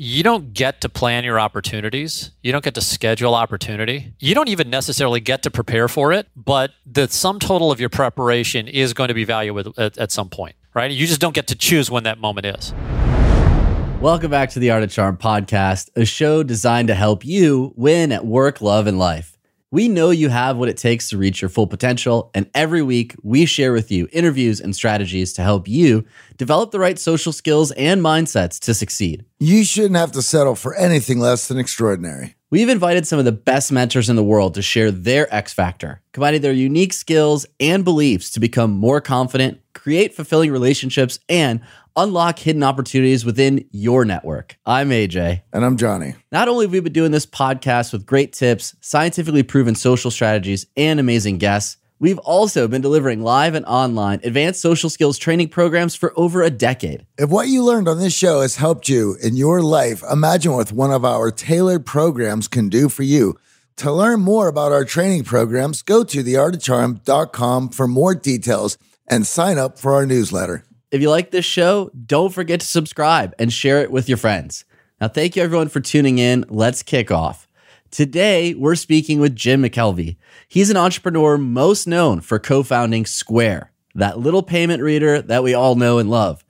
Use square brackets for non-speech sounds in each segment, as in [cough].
you don't get to plan your opportunities. You don't get to schedule opportunity. You don't even necessarily get to prepare for it, but the sum total of your preparation is going to be valuable at, at some point, right? You just don't get to choose when that moment is. Welcome back to the Art of Charm podcast, a show designed to help you win at work, love, and life. We know you have what it takes to reach your full potential, and every week we share with you interviews and strategies to help you develop the right social skills and mindsets to succeed. You shouldn't have to settle for anything less than extraordinary. We've invited some of the best mentors in the world to share their X factor, combining their unique skills and beliefs to become more confident, create fulfilling relationships, and unlock hidden opportunities within your network. I'm AJ. And I'm Johnny. Not only have we been doing this podcast with great tips, scientifically proven social strategies, and amazing guests, We've also been delivering live and online advanced social skills training programs for over a decade. If what you learned on this show has helped you in your life, imagine what one of our tailored programs can do for you. To learn more about our training programs, go to theartofcharm.com for more details and sign up for our newsletter. If you like this show, don't forget to subscribe and share it with your friends. Now, thank you everyone for tuning in. Let's kick off. Today, we're speaking with Jim McKelvey. He's an entrepreneur most known for co founding Square, that little payment reader that we all know and love.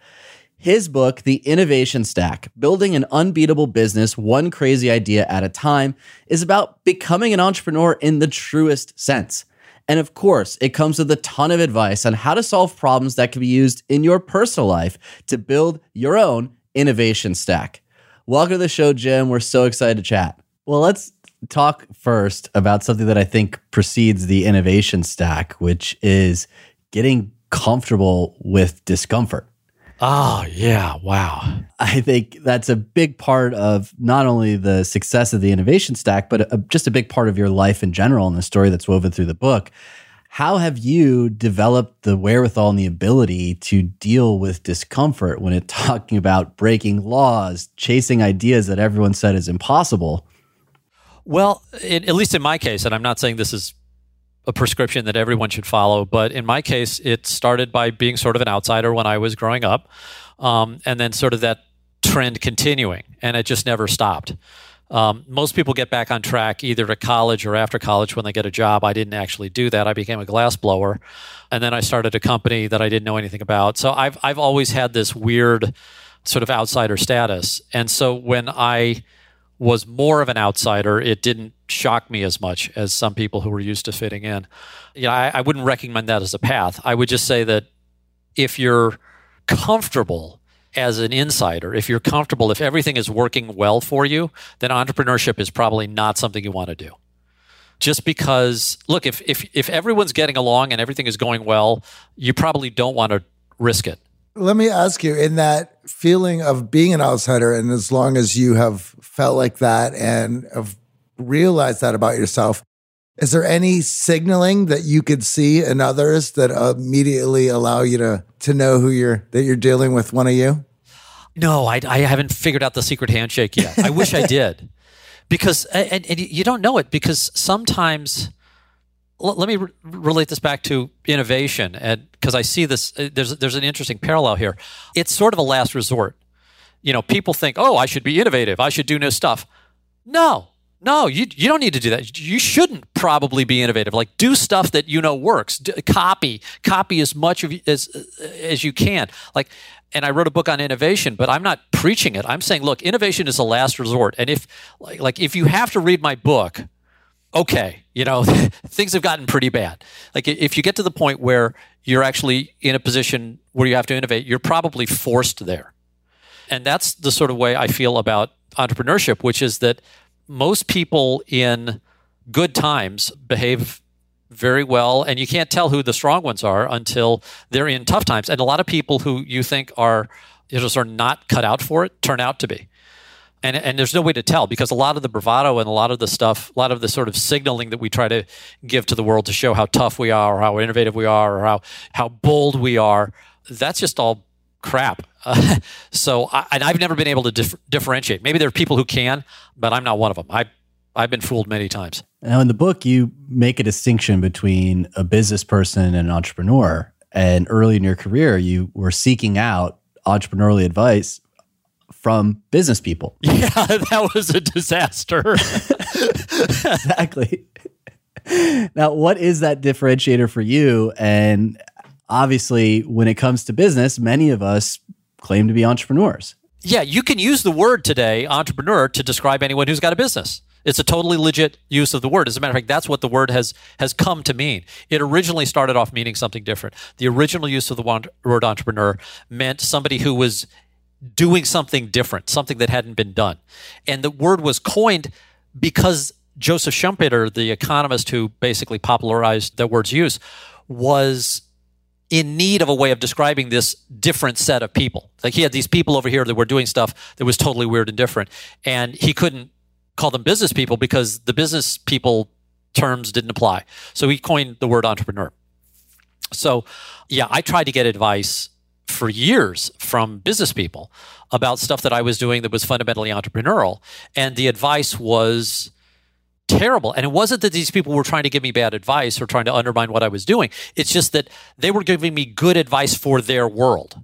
His book, The Innovation Stack Building an Unbeatable Business One Crazy Idea at a Time, is about becoming an entrepreneur in the truest sense. And of course, it comes with a ton of advice on how to solve problems that can be used in your personal life to build your own innovation stack. Welcome to the show, Jim. We're so excited to chat. Well, let's talk first about something that I think precedes the innovation stack, which is getting comfortable with discomfort. Oh, yeah. Wow. I think that's a big part of not only the success of the innovation stack, but a, just a big part of your life in general and the story that's woven through the book. How have you developed the wherewithal and the ability to deal with discomfort when it's [laughs] talking about breaking laws, chasing ideas that everyone said is impossible? Well, it, at least in my case, and I'm not saying this is a prescription that everyone should follow, but in my case, it started by being sort of an outsider when I was growing up, um, and then sort of that trend continuing, and it just never stopped. Um, most people get back on track either to college or after college when they get a job. I didn't actually do that. I became a glass blower, and then I started a company that I didn't know anything about. So I've I've always had this weird sort of outsider status, and so when I was more of an outsider, it didn't shock me as much as some people who were used to fitting in. Know, I, I wouldn't recommend that as a path. I would just say that if you're comfortable as an insider, if you're comfortable, if everything is working well for you, then entrepreneurship is probably not something you want to do. Just because, look, if, if, if everyone's getting along and everything is going well, you probably don't want to risk it. Let me ask you in that feeling of being an outsider, and as long as you have felt like that and have realized that about yourself, is there any signaling that you could see in others that immediately allow you to to know who you're that you're dealing with one of you? No, I, I haven't figured out the secret handshake yet. I wish I did, [laughs] because and, and you don't know it because sometimes let me re- relate this back to innovation and because i see this uh, there's there's an interesting parallel here. It's sort of a last resort. You know people think oh i should be innovative. I should do new stuff. No no you, you don't need to do that. You shouldn't probably be innovative. Like do stuff that you know works. Copy. Copy as much of as as you can. Like and I wrote a book on innovation, but I'm not preaching it. I'm saying, look, innovation is a last resort. And if like, like if you have to read my book, okay, you know, [laughs] things have gotten pretty bad. Like if you get to the point where you're actually in a position where you have to innovate, you're probably forced there. And that's the sort of way I feel about entrepreneurship, which is that most people in good times behave very well and you can't tell who the strong ones are until they're in tough times. And a lot of people who you think are you know, sort of not cut out for it turn out to be and and there's no way to tell because a lot of the bravado and a lot of the stuff, a lot of the sort of signaling that we try to give to the world to show how tough we are, or how innovative we are, or how how bold we are, that's just all crap. Uh, [laughs] so, I, and I've never been able to dif- differentiate. Maybe there are people who can, but I'm not one of them. I I've been fooled many times. Now, in the book, you make a distinction between a business person and an entrepreneur. And early in your career, you were seeking out entrepreneurial advice from business people. [laughs] Yeah, that was a disaster. [laughs] exactly. now, what is that differentiator for you? And obviously, when it comes to business, many of us claim to be entrepreneurs. yeah, you can use the word today, entrepreneur, to describe anyone who's got a business. It's a totally legit use of the word. As a matter of fact, that's what the word has has come to mean. It originally started off meaning something different. The original use of the word word entrepreneur meant somebody who was doing something different, something that hadn't been done. And the word was coined because Joseph Schumpeter, the economist who basically popularized the word's use, was in need of a way of describing this different set of people. Like he had these people over here that were doing stuff that was totally weird and different. And he couldn't call them business people because the business people terms didn't apply. So he coined the word entrepreneur. So, yeah, I tried to get advice for years from business people about stuff that I was doing that was fundamentally entrepreneurial. And the advice was terrible. And it wasn't that these people were trying to give me bad advice or trying to undermine what I was doing. It's just that they were giving me good advice for their world.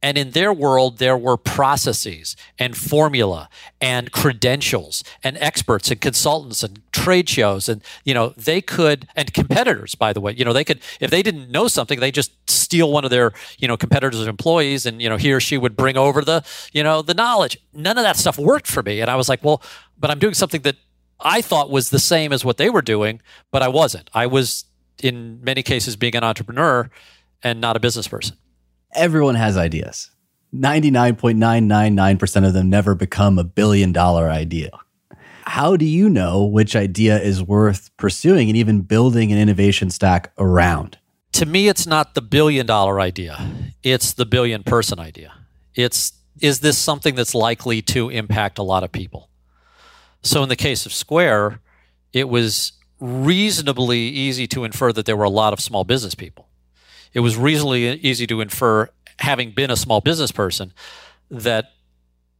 And in their world, there were processes and formula and credentials and experts and consultants and trade shows. And, you know, they could, and competitors, by the way, you know, they could, if they didn't know something, they just steal one of their, you know, competitors' employees and, you know, he or she would bring over the, you know, the knowledge. None of that stuff worked for me. And I was like, well, but I'm doing something that I thought was the same as what they were doing, but I wasn't. I was, in many cases, being an entrepreneur and not a business person everyone has ideas. 99.999% of them never become a billion dollar idea. How do you know which idea is worth pursuing and even building an innovation stack around? To me, it's not the billion dollar idea, it's the billion person idea. It's is this something that's likely to impact a lot of people? So, in the case of Square, it was reasonably easy to infer that there were a lot of small business people it was reasonably easy to infer, having been a small business person, that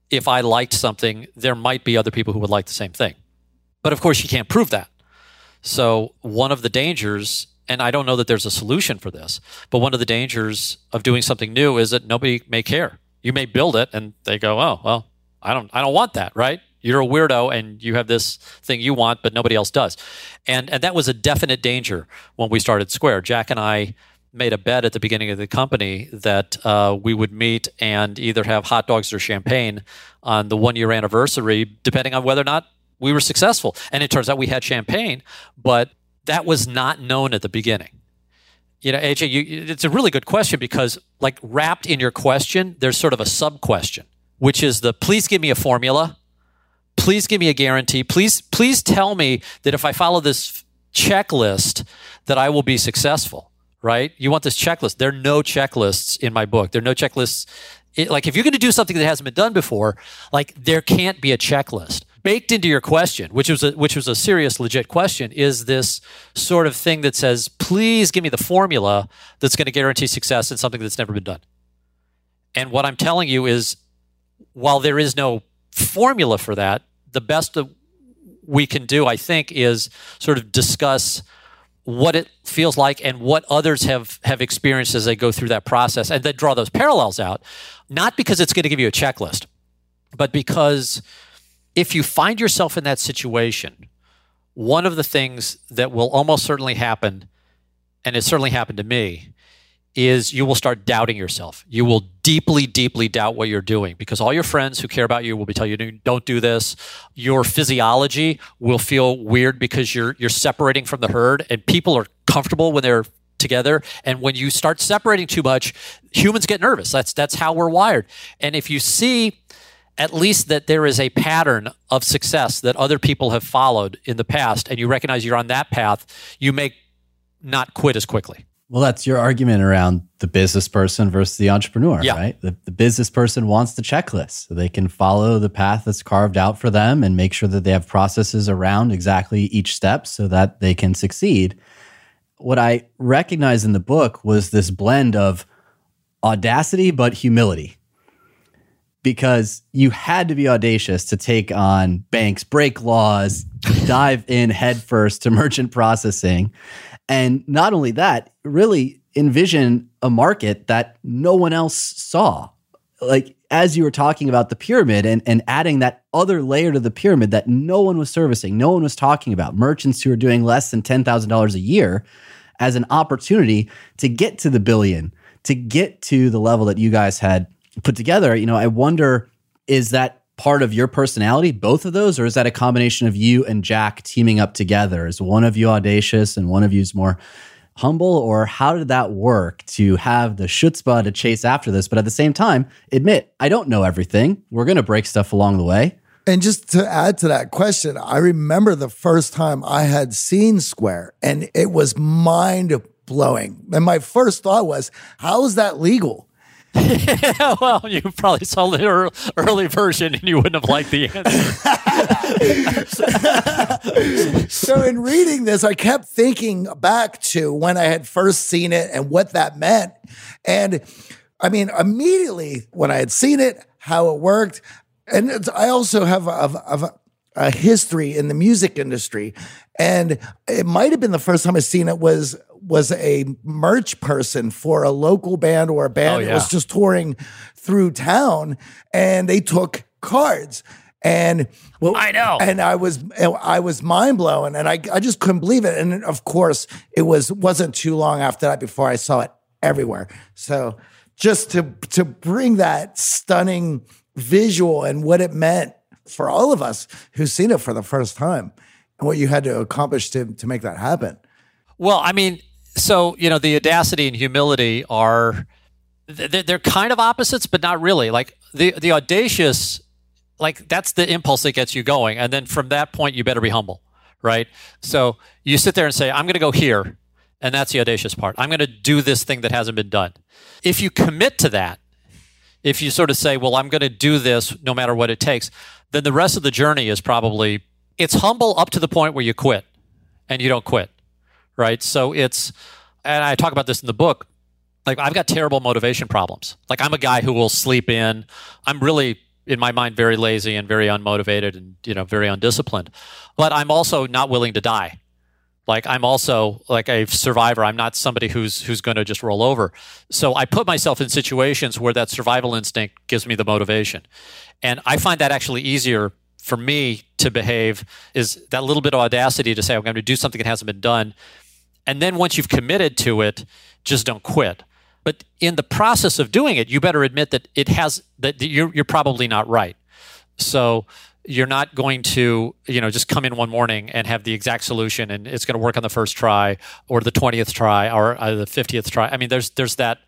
if I liked something, there might be other people who would like the same thing. But of course, you can't prove that. So, one of the dangers, and I don't know that there's a solution for this, but one of the dangers of doing something new is that nobody may care. You may build it and they go, oh, well, I don't, I don't want that, right? You're a weirdo and you have this thing you want, but nobody else does. And, and that was a definite danger when we started Square. Jack and I made a bet at the beginning of the company that uh, we would meet and either have hot dogs or champagne on the one year anniversary, depending on whether or not we were successful. And it turns out we had champagne, but that was not known at the beginning. You know, AJ, you, it's a really good question because, like, wrapped in your question, there's sort of a sub question, which is the please give me a formula. Please give me a guarantee. Please, please tell me that if I follow this checklist, that I will be successful right? You want this checklist. There are no checklists in my book. There are no checklists. It, like if you're going to do something that hasn't been done before, like there can't be a checklist baked into your question, which was a, which was a serious, legit question. Is this sort of thing that says, "Please give me the formula that's going to guarantee success in something that's never been done." And what I'm telling you is, while there is no formula for that, the best that we can do, I think, is sort of discuss what it feels like and what others have have experienced as they go through that process and then draw those parallels out not because it's going to give you a checklist but because if you find yourself in that situation one of the things that will almost certainly happen and it certainly happened to me is you will start doubting yourself. You will deeply, deeply doubt what you're doing because all your friends who care about you will be telling you, don't do this. Your physiology will feel weird because you're you're separating from the herd and people are comfortable when they're together. And when you start separating too much, humans get nervous. That's that's how we're wired. And if you see at least that there is a pattern of success that other people have followed in the past and you recognize you're on that path, you may not quit as quickly. Well, that's your argument around the business person versus the entrepreneur, yeah. right? The, the business person wants the checklist so they can follow the path that's carved out for them and make sure that they have processes around exactly each step so that they can succeed. What I recognized in the book was this blend of audacity but humility. Because you had to be audacious to take on banks, break laws, dive in headfirst to [laughs] merchant processing and not only that, really envision a market that no one else saw. Like as you were talking about the pyramid and, and adding that other layer to the pyramid that no one was servicing, no one was talking about, merchants who are doing less than $10,000 a year as an opportunity to get to the billion, to get to the level that you guys had put together. You know, I wonder is that part of your personality, both of those, or is that a combination of you and Jack teaming up together? Is one of you audacious and one of you's more humble, or how did that work to have the chutzpah to chase after this? But at the same time, admit, I don't know everything. We're going to break stuff along the way. And just to add to that question, I remember the first time I had seen Square and it was mind blowing. And my first thought was, how is that legal? Yeah, [laughs] well, you probably saw the early version and you wouldn't have liked the answer. [laughs] so, in reading this, I kept thinking back to when I had first seen it and what that meant. And I mean, immediately when I had seen it, how it worked. And I also have a, a, a history in the music industry. And it might have been the first time I seen it was was a merch person for a local band or a band oh, yeah. that was just touring through town and they took cards and well, I know, and I was I was mind blowing, and I I just couldn't believe it. And of course, it was wasn't too long after that before I saw it everywhere. So just to to bring that stunning visual and what it meant for all of us who've seen it for the first time, and what you had to accomplish to to make that happen. Well, I mean, so you know the audacity and humility are they're kind of opposites but not really. Like the the audacious like that's the impulse that gets you going. And then from that point you better be humble right? So you sit there and say i'm going to go here and that's the audacious part. I'm going to do this thing that hasn't been done. If you commit to that if you sort of say well i'm going to do this no matter what it takes then the rest of the journey is probably it's humble up to the point where you quit and you don't quit right? So it's, and I talk about this in the book. Like I've got terrible motivation problems. Like I'm a guy who will sleep in. I'm really in my mind very lazy and very unmotivated and you know very undisciplined. But I'm also not willing to die. Like I'm also like a survivor. I'm not somebody who's who's going to just roll over. So I put myself in situations where that survival instinct gives me the motivation. And I find that actually easier for me to behave is that little bit of audacity to say I'm going to do something that hasn't been done and then once you've committed to it, just don't quit. But in the process of doing it, you better admit that it has that you're, you're probably not right. So you're not going to you know just come in one morning and have the exact solution and it's going to work on the first try or the 20th try or uh, the 50th try i mean there's there's that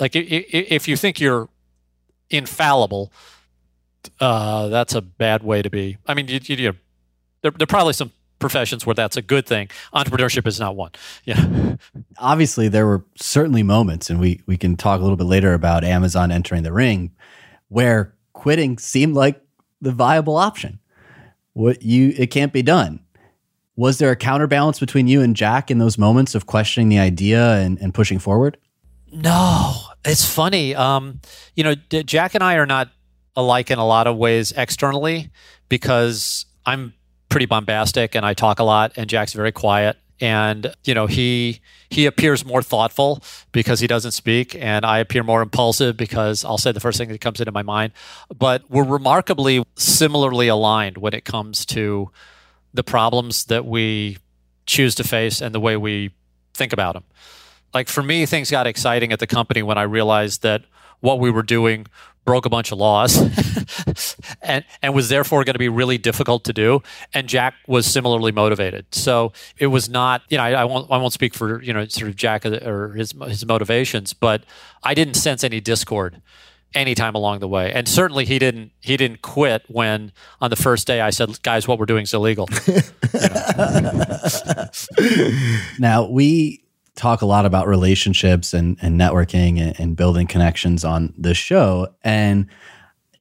like if you think you're infallible uh, that's a bad way to be i mean you, you, you there, there are probably some professions where that's a good thing. Entrepreneurship is not one. Yeah. Obviously, there were certainly moments, and we we can talk a little bit later about Amazon entering the ring, where quitting seemed like the viable option. What you it can't be done. Was there a counterbalance between you and Jack in those moments of questioning the idea and, and pushing forward? No, it's funny. Um, you know, Jack and I are not alike in a lot of ways externally because I'm pretty bombastic and I talk a lot, and Jack's very quiet. And you know he he appears more thoughtful because he doesn't speak, and I appear more impulsive because I'll say the first thing that comes into my mind. But we're remarkably similarly aligned when it comes to the problems that we choose to face and the way we think about them. Like for me, things got exciting at the company when I realized that what we were doing broke a bunch of laws [laughs] and and was therefore going to be really difficult to do and Jack was similarly motivated so it was not you know I, I, won't I won't speak for you know sort of Jack uh, or his his motivations but I didn't sense any discord anytime along the way and certainly he didn't he didn't quit when on the first day I said guys what we're doing is illegal [laughs] now we talk a lot about relationships and, and networking and, and building connections on this show. And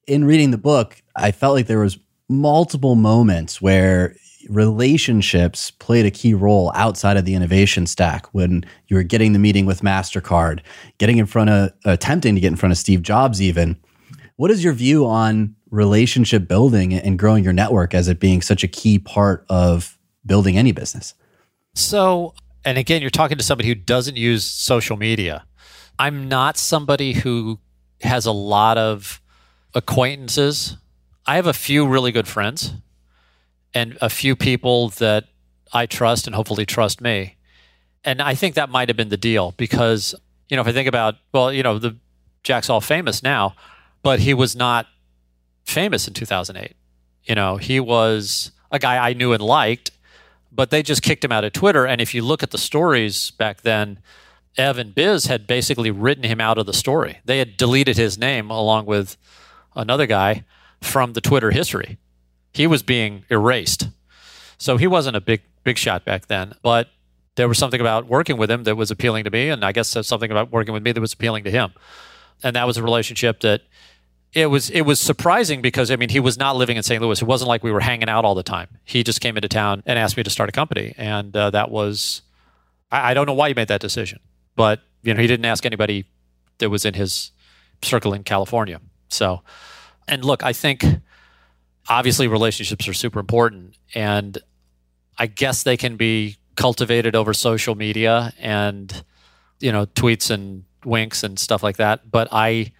in reading the book, I felt like there was multiple moments where relationships played a key role outside of the innovation stack when you were getting the meeting with MasterCard, getting in front of, attempting to get in front of Steve Jobs, even. What is your view on relationship building and growing your network as it being such a key part of building any business? So, and again, you're talking to somebody who doesn't use social media. I'm not somebody who has a lot of acquaintances. I have a few really good friends and a few people that I trust and hopefully trust me. And I think that might have been the deal because, you know, if I think about, well, you know, the Jack's all famous now, but he was not famous in 2008. You know, he was a guy I knew and liked, but they just kicked him out of Twitter. And if you look at the stories back then, Ev and Biz had basically written him out of the story. They had deleted his name along with another guy from the Twitter history. He was being erased. So he wasn't a big big shot back then, but there was something about working with him that was appealing to me and I guess there's something about working with me that was appealing to him. And that was a relationship that it was it was surprising because I mean he was not living in St. Louis. It wasn't like we were hanging out all the time. He just came into town and asked me to start a company, and uh, that was I, I, don't know why he made that decision, but you know he didn't ask anybody that was in his circle in California. So, and look, I think obviously relationships are super important, and I guess they can be cultivated over social media and you know tweets and winks and stuff like that. But I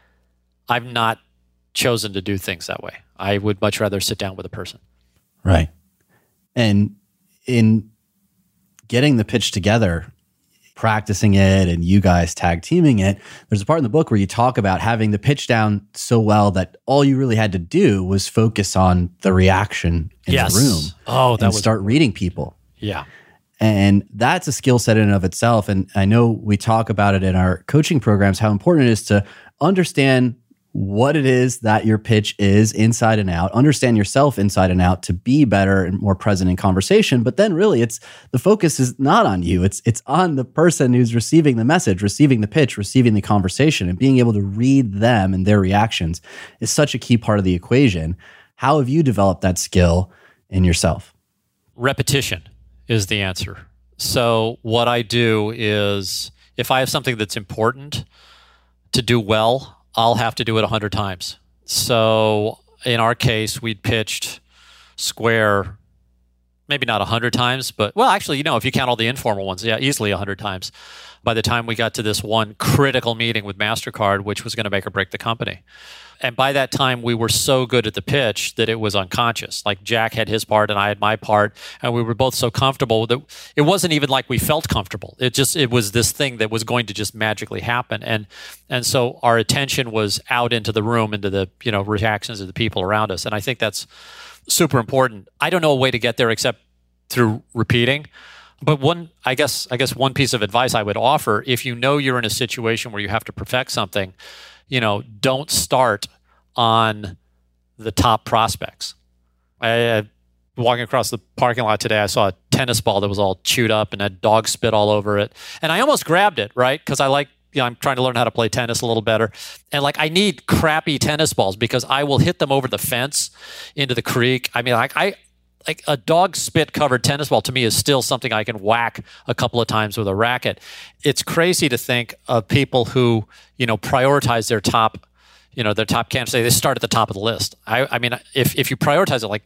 I've not chosen to do things that way. I would much rather sit down with a person. Right. And in getting the pitch together, practicing it and you guys tag teaming it, there's a part in the book where you talk about having the pitch down so well that all you really had to do was focus on the reaction in yes. the room. Oh, that and was start reading people. Yeah. And that's a skill set in and of itself. And I know we talk about it in our coaching programs, how important it is to understand what it is that your pitch is inside and out, understand yourself inside and out to be better and more present in conversation. But then really it's the focus is not on you. It's it's on the person who's receiving the message, receiving the pitch, receiving the conversation, and being able to read them and their reactions is such a key part of the equation. How have you developed that skill in yourself? Repetition is the answer. So what I do is if I have something that's important to do well, I'll have to do it 100 times. So in our case, we'd pitched Square maybe not 100 times, but well, actually, you know, if you count all the informal ones, yeah, easily 100 times by the time we got to this one critical meeting with MasterCard, which was going to make or break the company. And by that time, we were so good at the pitch that it was unconscious. Like Jack had his part and I had my part, and we were both so comfortable that it wasn't even like we felt comfortable. It just it was this thing that was going to just magically happen. And and so our attention was out into the room, into the you know reactions of the people around us. And I think that's super important. I don't know a way to get there except through repeating. But one, I guess, I guess one piece of advice I would offer: if you know you're in a situation where you have to perfect something, you know, don't start on the top prospects. I, I walking across the parking lot today, I saw a tennis ball that was all chewed up and had dog spit all over it, and I almost grabbed it, right? Because I like you know, I'm trying to learn how to play tennis a little better. And like, I need crappy tennis balls because I will hit them over the fence into the creek. I mean, like, I, like a dog spit covered tennis ball to me is still something I can whack a couple of times with a racket. It's crazy to think of people who, you know, prioritize their top, you know, their top candidates. They start at the top of the list. I, I mean, if, if you prioritize it, like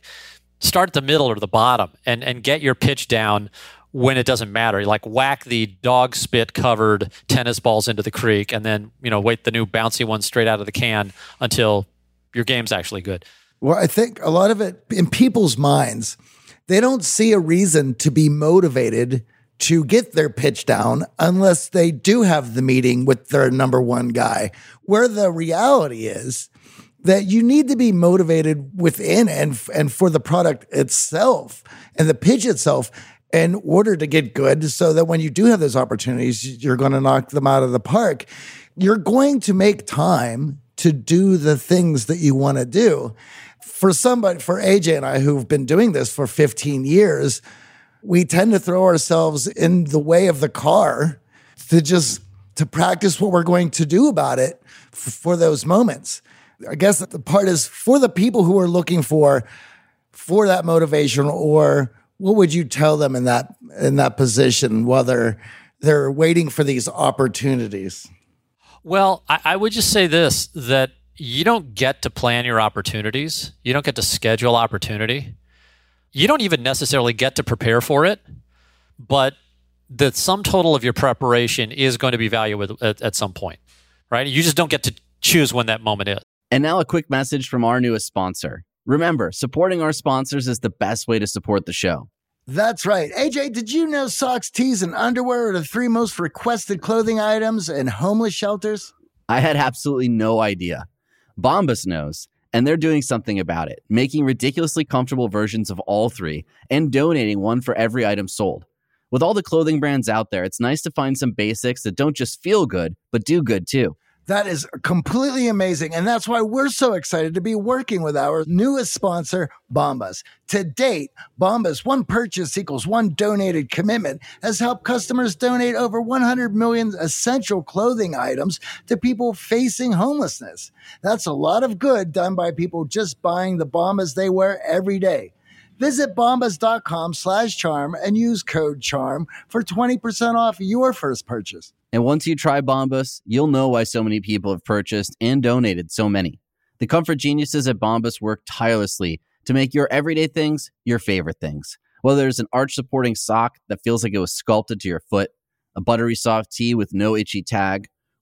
start at the middle or the bottom and, and get your pitch down when it doesn't matter. Like whack the dog spit covered tennis balls into the creek and then, you know, wait the new bouncy ones straight out of the can until your game's actually good. Well, I think a lot of it in people's minds, they don't see a reason to be motivated to get their pitch down unless they do have the meeting with their number one guy. Where the reality is that you need to be motivated within and and for the product itself and the pitch itself in order to get good so that when you do have those opportunities you're going to knock them out of the park. You're going to make time to do the things that you want to do for somebody, for AJ and I, who've been doing this for 15 years, we tend to throw ourselves in the way of the car to just to practice what we're going to do about it for those moments. I guess the part is for the people who are looking for for that motivation or what would you tell them in that in that position while they're they're waiting for these opportunities? Well, I, I would just say this that you don't get to plan your opportunities. You don't get to schedule opportunity. You don't even necessarily get to prepare for it, but the sum total of your preparation is going to be valuable at, at some point, right? You just don't get to choose when that moment is. And now a quick message from our newest sponsor. Remember, supporting our sponsors is the best way to support the show. That's right. AJ, did you know socks, tees, and underwear are the three most requested clothing items in homeless shelters? I had absolutely no idea. Bombas knows, and they're doing something about it, making ridiculously comfortable versions of all three and donating one for every item sold. With all the clothing brands out there, it's nice to find some basics that don't just feel good, but do good too. That is completely amazing. And that's why we're so excited to be working with our newest sponsor, Bombas. To date, Bombas, one purchase equals one donated commitment, has helped customers donate over 100 million essential clothing items to people facing homelessness. That's a lot of good done by people just buying the Bombas they wear every day. Visit bombas.com slash charm and use code charm for 20% off your first purchase. And once you try Bombas, you'll know why so many people have purchased and donated so many. The comfort geniuses at Bombas work tirelessly to make your everyday things your favorite things. Whether it's an arch supporting sock that feels like it was sculpted to your foot, a buttery soft tee with no itchy tag,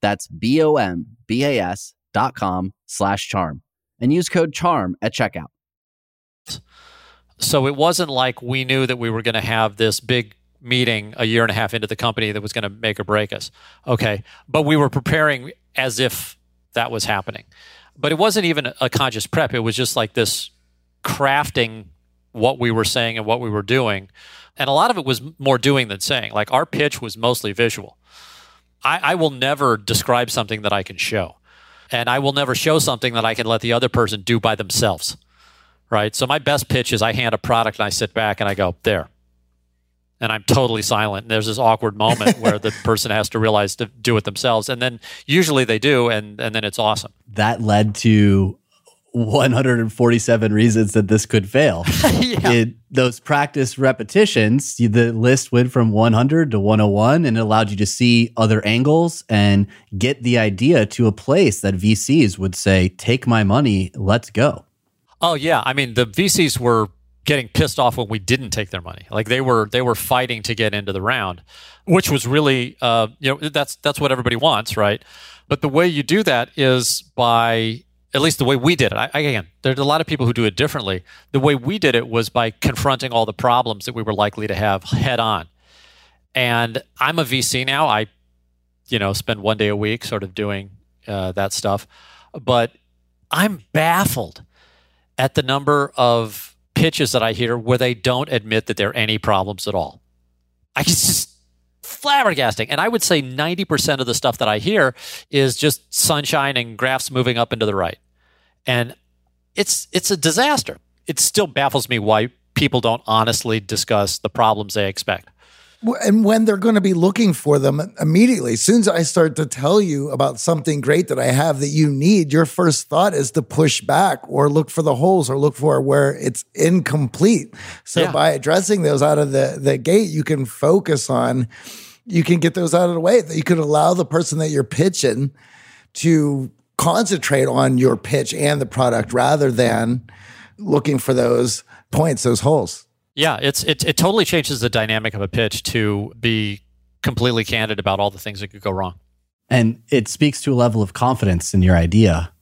That's B-O-M-B-A-S dot com slash charm and use code CHARM at checkout. So it wasn't like we knew that we were going to have this big meeting a year and a half into the company that was going to make or break us. Okay. But we were preparing as if that was happening. But it wasn't even a conscious prep. It was just like this crafting what we were saying and what we were doing. And a lot of it was more doing than saying. Like our pitch was mostly visual. I, I will never describe something that I can show. And I will never show something that I can let the other person do by themselves right? So my best pitch is I hand a product and I sit back and I go, there. And I'm totally silent. And there's this awkward moment [laughs] where the person has to realize to do it themselves. And then usually they do, and, and then it's awesome. That led to 147 reasons that this could fail. [laughs] yeah. It, those practice repetitions, the list went from 100 to 101 and it allowed you to see other angles and get the idea to a place that VCs would say, take my money, let's go. Oh yeah, I mean the VCs were getting pissed off when we didn't take their money. Like they were they were fighting to get into the round, which was really uh, you know that's that's what everybody wants, right? But the way you do that is by at least the way we did it. I, again, there's a lot of people who do it differently. The way we did it was by confronting all the problems that we were likely to have head on. And I'm a VC now. I, you know, spend one day a week sort of doing uh, that stuff, but I'm baffled at the number of pitches that I hear where they don't admit that there are any problems at all. I just flabbergasting. And I would say 90% of the stuff that I hear is just sunshine and graphs moving up and to the right. And it's it's a disaster. It still baffles me why people don't honestly discuss the problems they expect and when they're going to be looking for them immediately. As soon as I start to tell you about something great that I have that you need, your first thought is to push back or look for the holes or look for where it's incomplete. So yeah. by addressing those out of the, the gate, you can focus on, you can get those out of the way. That you can allow the person that you're pitching to concentrate on your pitch and the product rather than looking for those points, those holes. Yeah, it's it, it totally changes the dynamic of a pitch to be completely candid about all the things that could go wrong. And it speaks to a level of confidence in your idea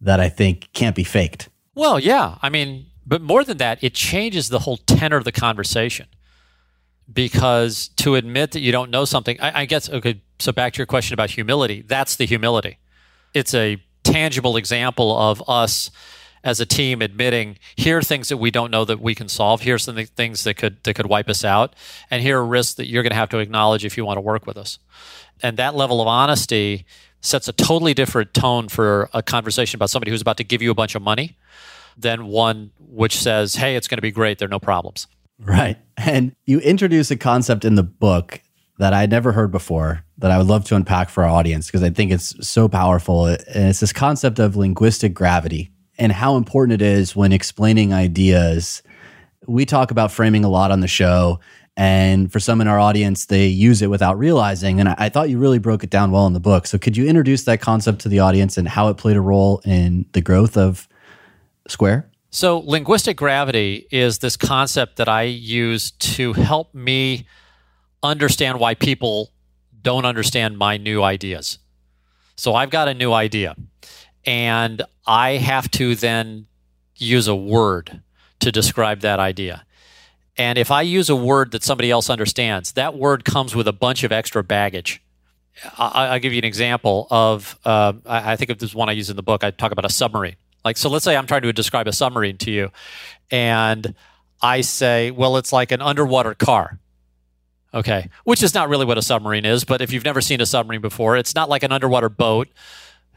that I think can't be faked. Well, yeah. I mean, but more than that, it changes the whole tenor of the conversation. Because to admit that you don't know something, I, I guess, okay, so back to your question about humility, that's the humility. It's a tangible example of us as a team admitting here are things that we don't know that we can solve. Here's some things that could that could wipe us out, and here are risks that you're going to have to acknowledge if you want to work with us. And that level of honesty sets a totally different tone for a conversation about somebody who's about to give you a bunch of money than one which says, "Hey, it's going to be great. There are no problems." [laughs] Right. And you introduce a concept in the book that I'd never heard before that I would love to unpack for our audience because I think it's so powerful. And it's this concept of linguistic gravity and how important it is when explaining ideas. We talk about framing a lot on the show. And for some in our audience, they use it without realizing. And I, I thought you really broke it down well in the book. So could you introduce that concept to the audience and how it played a role in the growth of Square? So, linguistic gravity is this concept that I use to help me understand why people don't understand my new ideas. So, I've got a new idea, and I have to then use a word to describe that idea. And if I use a word that somebody else understands, that word comes with a bunch of extra baggage. I, will give you an example of, uh, I think of this one I use in the book. I talk about a submarine. Like, so let's say I'm trying to describe a submarine to you, and I say, well, it's like an underwater car. Okay, which is not really what a submarine is, but if you've never seen a submarine before, it's not like an underwater boat.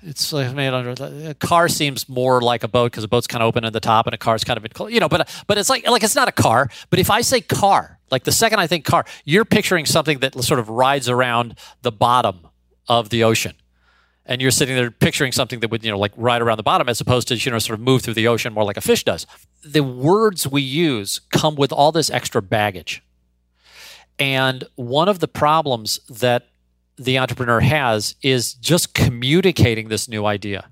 It's like made under a car seems more like a boat because a boat's kind of open at the top and a car's kind of you know, but but it's like like it's not a car. But if I say car, like the second I think car, you're picturing something that sort of rides around the bottom of the ocean and you're sitting there picturing something that would you know like ride around the bottom as opposed to you know sort of move through the ocean more like a fish does. The words we use come with all this extra baggage. And one of the problems that the entrepreneur has is just communicating this new idea.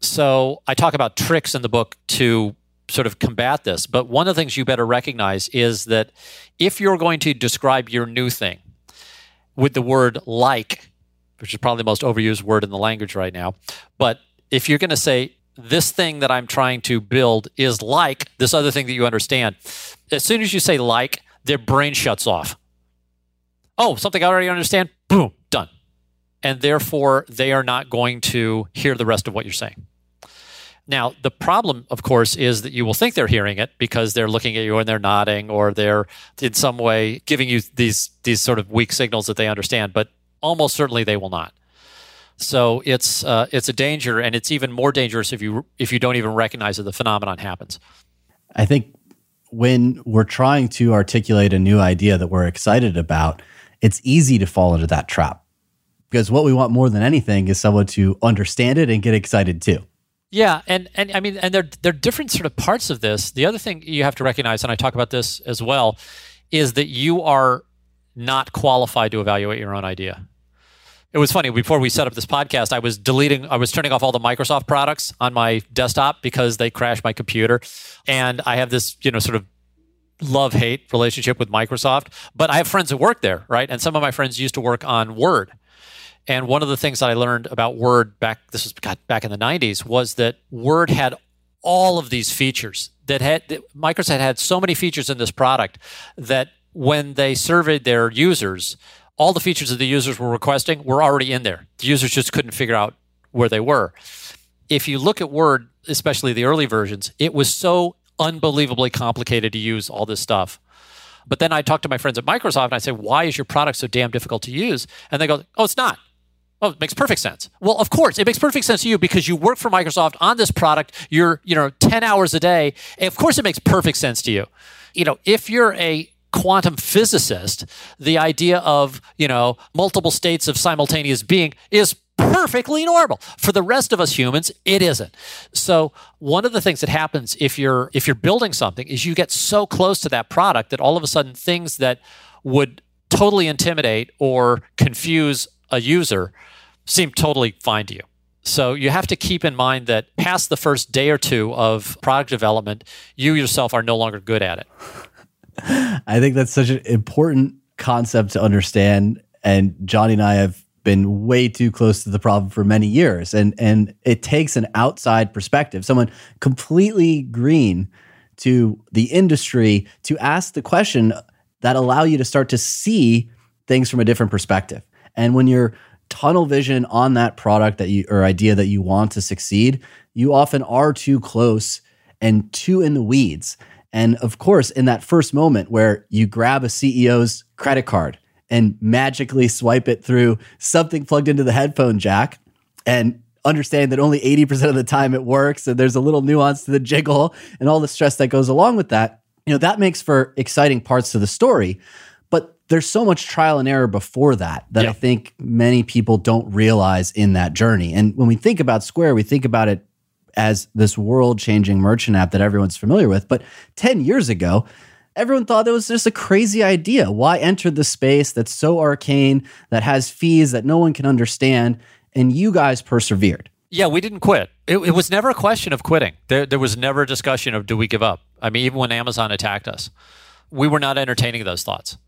So i talk about tricks in the book to sort of combat this but one of the things you better recognize is that if you're going to describe your new thing with the word like which is probably the most overused word in the language right now. But if you're going to say, this thing that I'm trying to build is like this other thing that you understand, as soon as you say like, their brain shuts off. Oh, something I already understand? Boom, done. And therefore, they are not going to hear the rest of what you're saying. Now, the problem, of course, is that you will think they're hearing it because they're looking at you and they're nodding or they're in some way giving you these these sort of weak signals that they understand. But almost certainly they will not. So it's uh, it's a danger, and it's even more dangerous if you if you don't even recognize that the phenomenon happens. I think when we're trying to articulate a new idea that we're excited about, it's easy to fall into that trap because what we want more than anything is someone to understand it and get excited too. Yeah, and and I mean, and there there are different sort of parts of this. The other thing you have to recognize, and I talk about this as well, is that you are not qualified to evaluate your own idea. It was funny before we set up this podcast. I was deleting, I was turning off all the Microsoft products on my desktop because they crashed my computer, and I have this, you know, sort of love hate relationship with Microsoft. But I have friends that work there, right? And some of my friends used to work on Word. And one of the things that I learned about Word back, this was back in the 90s, was that Word had all of these features that had that Microsoft had so many features in this product that when they surveyed their users, all the features that the users were requesting were already in there. The users just couldn't figure out where they were. If you look at Word, especially the early versions, it was so unbelievably complicated to use all this stuff. But then I talked to my friends at Microsoft and I say, why is your product so damn difficult to use? And they go, oh, it's not. Oh, it makes perfect sense. Well, of course, it makes perfect sense to you because you work for Microsoft on this product. You're, you know, 10 hours a day. Of course, it makes perfect sense to you. You know, if you're a quantum physicist, the idea of, you know, multiple states of simultaneous being is perfectly normal. For the rest of us humans, it isn't. So, one of the things that happens if you're if you're building something is you get so close to that product that all of a sudden things that would totally intimidate or confuse a user seem totally fine to you. So you have to keep in mind that past the first day or two of product development, you yourself are no longer good at it. [laughs] I think that's such an important concept to understand. And Johnny and I have been way too close to the problem for many years. And and it takes an outside perspective, someone completely green to the industry to ask the question that allow you to start to see things from a different perspective. And when you're tunnel vision on that product that you or idea that you want to succeed, you often are too close and too in the weeds. And of course, in that first moment where you grab a CEO's credit card and magically swipe it through something plugged into the headphone jack and understand that only 80% of the time it works and there's a little nuance to the jiggle and all the stress that goes along with that, you know, that makes for exciting parts to the story. But there's so much trial and error before that that Yeah. I think many people don't realize in that journey. And when we think about Square, we think about it as this world changing merchant app that everyone's familiar with. But 10 years ago, everyone thought it was just a crazy idea. Why enter the space that's so arcane, that has fees that no one can understand? And you guys persevered. Yeah, we didn't quit. It, it was never a question of quitting. There, there was never a discussion of do we give up. I mean, even when Amazon attacked us, we were not entertaining those thoughts,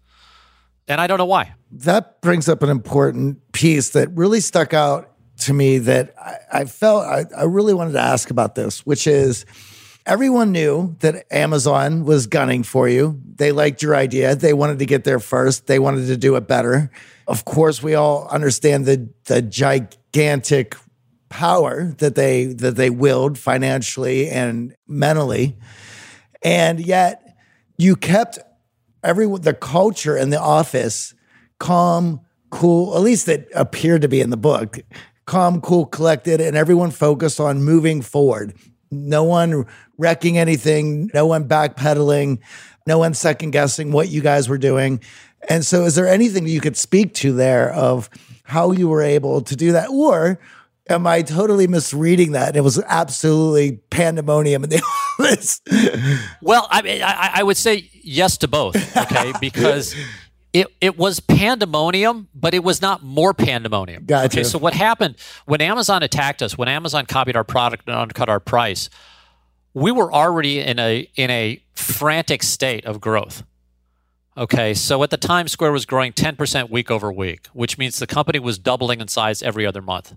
and I don't know why. that brings up an important piece that really stuck out to me that I, I felt I, I really wanted to ask about this, which is everyone knew that Amazon was gunning for you. They liked your idea. They wanted to get there first. They wanted to do it better. Of course, we all understand the the gigantic power that they that they willed financially and mentally. And yet you kept everyone the culture in the office calm, cool, at least it appeared to be in the book. Calm, cool, collected, and everyone focused on moving forward. No one wrecking anything, no one backpedaling, no one second guessing what you guys were doing. And so, is there anything you could speak to there of how you were able to do that? Or am I totally misreading that? It was absolutely pandemonium in the [laughs] office. Well, I, I, I would say yes to both, okay, [laughs] because it, it was pandemonium, but it was not more pandemonium. Gotcha. Okay, so what happened when Amazon attacked us, when Amazon copied our product and undercut our price, we were already in a in a frantic state of growth. Okay, so at the time, Square was growing 10% week over week, which means the company was doubling in size every other month.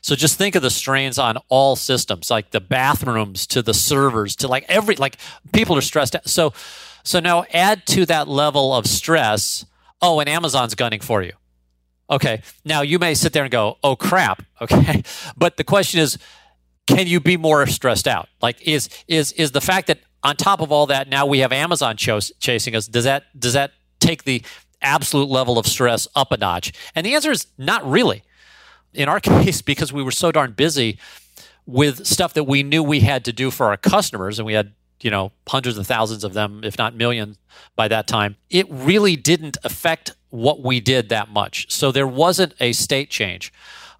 So just think of the strains on all systems, like the bathrooms to the servers to like every like people are stressed out. So so now add to that level of stress, oh, and Amazon's gunning for you. Okay. Now you may sit there and go, "Oh crap." [laughs] Okay. But the question is can you be more stressed out? Like is is is the fact that on top of all that now we have Amazon chos- chasing us, does that does that take the absolute level of stress up a notch? And the answer is not really in our [laughs] case, because we were so darn busy with stuff that we knew we had to do for our customers, and we had you know hundreds of thousands of them, if not millions, by that time, it really didn't affect what we did that much. So there wasn't a state change.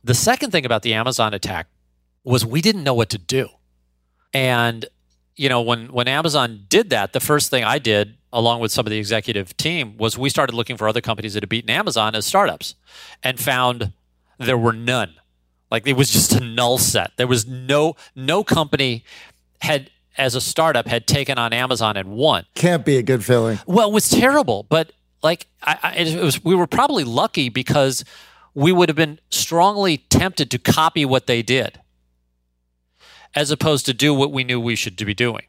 The second thing about the Amazon attack was we didn't know what to do, and you know when when Amazon did that, the first thing I did along with some of the executive team was we started looking for other companies that had beaten Amazon as startups and found there were none. Like it was just a null set. There was no no company had as a startup had taken on Amazon and won. Can't be a good feeling. Well, it was terrible, but like I, I, it was, we were probably lucky because we would have been strongly tempted to copy what they did, as opposed to do what we knew we should be doing.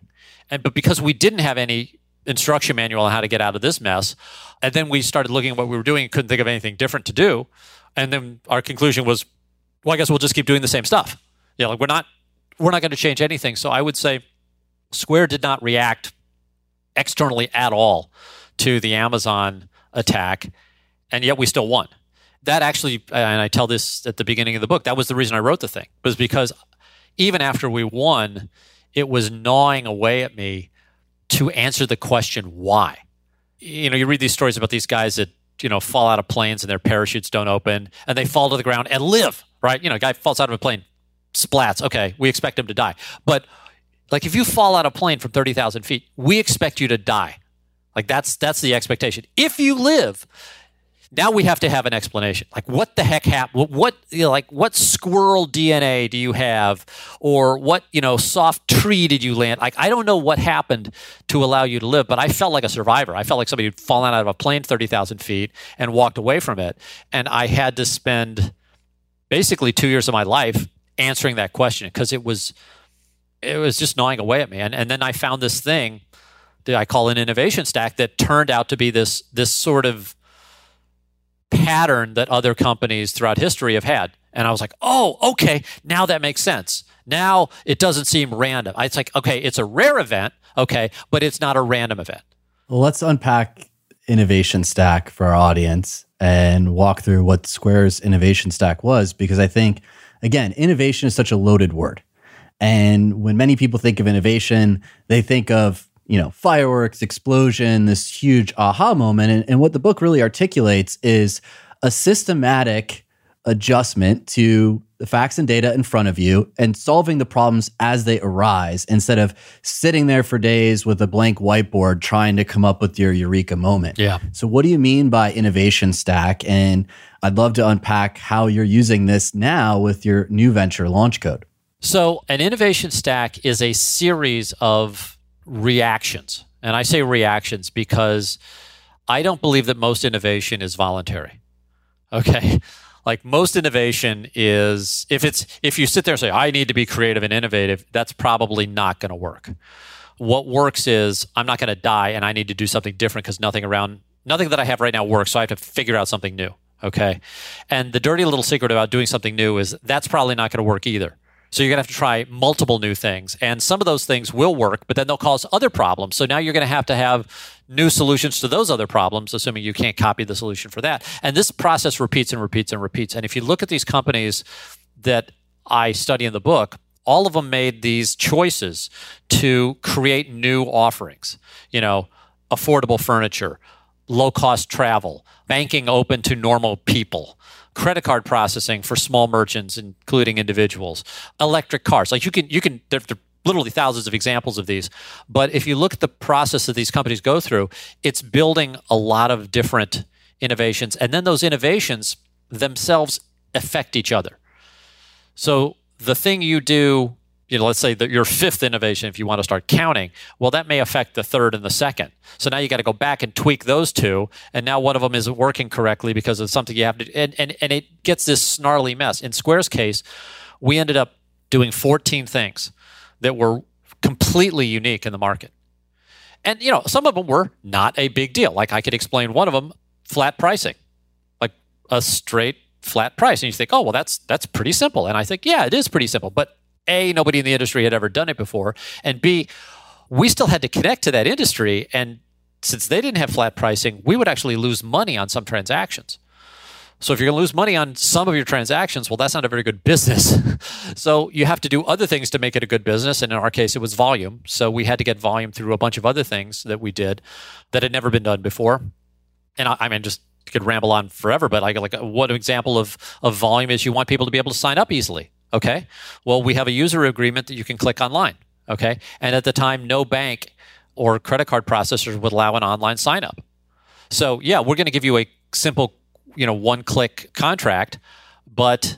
And but because we didn't have any instruction manual on how to get out of this mess, and then we started looking at what we were doing and couldn't think of anything different to do, and then our conclusion was, well, I guess we'll just keep doing the same stuff. You know, like we're not we're not going to change anything. So I would say Square did not react externally at all to the Amazon attack, and yet we still won. That actually, and I tell this at the beginning of the book, that was the reason I wrote the thing, was because even after we won, it was gnawing away at me to answer the question why. You know, you read these stories about these guys that, you know, fall out of planes and their parachutes don't open and they fall to the ground and live, right? You know, a guy falls out of a plane, splats. Okay, we expect him to die. But like if you fall out of a plane from 30,000 feet, we expect you to die. Like that's that's the expectation. If you live, now we have to have an explanation. Like what the heck happened? What you know, like what squirrel DNA do you have, or what you know soft tree did you land? Like I don't know what happened to allow you to live, but I felt like a survivor. I felt like somebody who'd fallen out of a plane thirty thousand feet and walked away from it, and I had to spend basically two years of my life answering that question because it was it was just gnawing away at me. And, and then I found this thing that I call an innovation stack that turned out to be this this sort of pattern that other companies throughout history have had. And I was like, oh, okay, now that makes sense. Now it doesn't seem random. It's like, okay, it's a rare event, okay, but it's not a random event. Well, let's unpack innovation stack for our audience and walk through what Square's innovation stack was because I think again, innovation is such a loaded word. And when many people think of innovation, they think of, you know, fireworks, explosion, this huge aha moment. And, and what the book really articulates is a systematic adjustment to the facts and data in front of you and solving the problems as they arise instead of sitting there for days with a blank whiteboard trying to come up with your eureka moment. Yeah. So, what do you mean by innovation stack? And I'd love to unpack how you're using this now with your new venture LaunchCode. So, an innovation stack is a series of reactions. And I say reactions because I don't believe that most innovation is voluntary. Okay? [laughs] Like most innovation is if it's if you sit there and say i need to be creative and innovative that's probably not going to work. What works is i'm not going to die and i need to do something different because nothing around nothing that i have right now works so i have to figure out something new. Okay? And the dirty little secret about doing something new is that's probably not going to work either so you're going to have to try multiple new things. And some of those things will work, but then they'll cause other problems. So now you're going to have to have new solutions to those other problems, assuming you can't copy the solution for that. And this process repeats and repeats and repeats. And if you look at these companies that I study in the book, all of them made these choices to create new offerings. You know, affordable furniture, low cost travel, banking open to normal people credit card processing for small merchants, including individuals, electric cars. Like you can, you can, there, there literally thousands of examples of these. But if you look at the process that these companies go through, it's building a lot of different innovations. And then those innovations themselves affect each other. So the thing you do you know, let's say that your fifth innovation, if you want to start counting, well, that may affect the third and the second. So now you got to go back and tweak those two. And now one of them isn't working correctly because of something you have to, and, and, and it gets this snarly mess. In Square's case, we ended up doing 14 things that were completely unique in the market. And, you know, some of them were not a big deal. Like I could explain one of them, flat pricing, like a straight flat price. And you think, oh, well, that's, that's pretty simple. And I think, yeah, it is pretty simple. But a, nobody in the industry had ever done it before. And B, we still had to connect to that industry. And since they didn't have flat pricing, we would actually lose money on some transactions. So if you're going to lose money on some of your transactions, well, that's not a very good business. [laughs] so you have to do other things to make it a good business. And in our case, it was volume. So we had to get volume through a bunch of other things that we did that had never been done before. And I, I mean, just could ramble on forever, but I like one example of of volume is you want people to be able to sign up easily. Okay. Well, we have a user agreement that you can click online. Okay. And at the time, no bank or credit card processors would allow an online sign up. So, yeah, we're going to give you a simple, you know, one click contract, but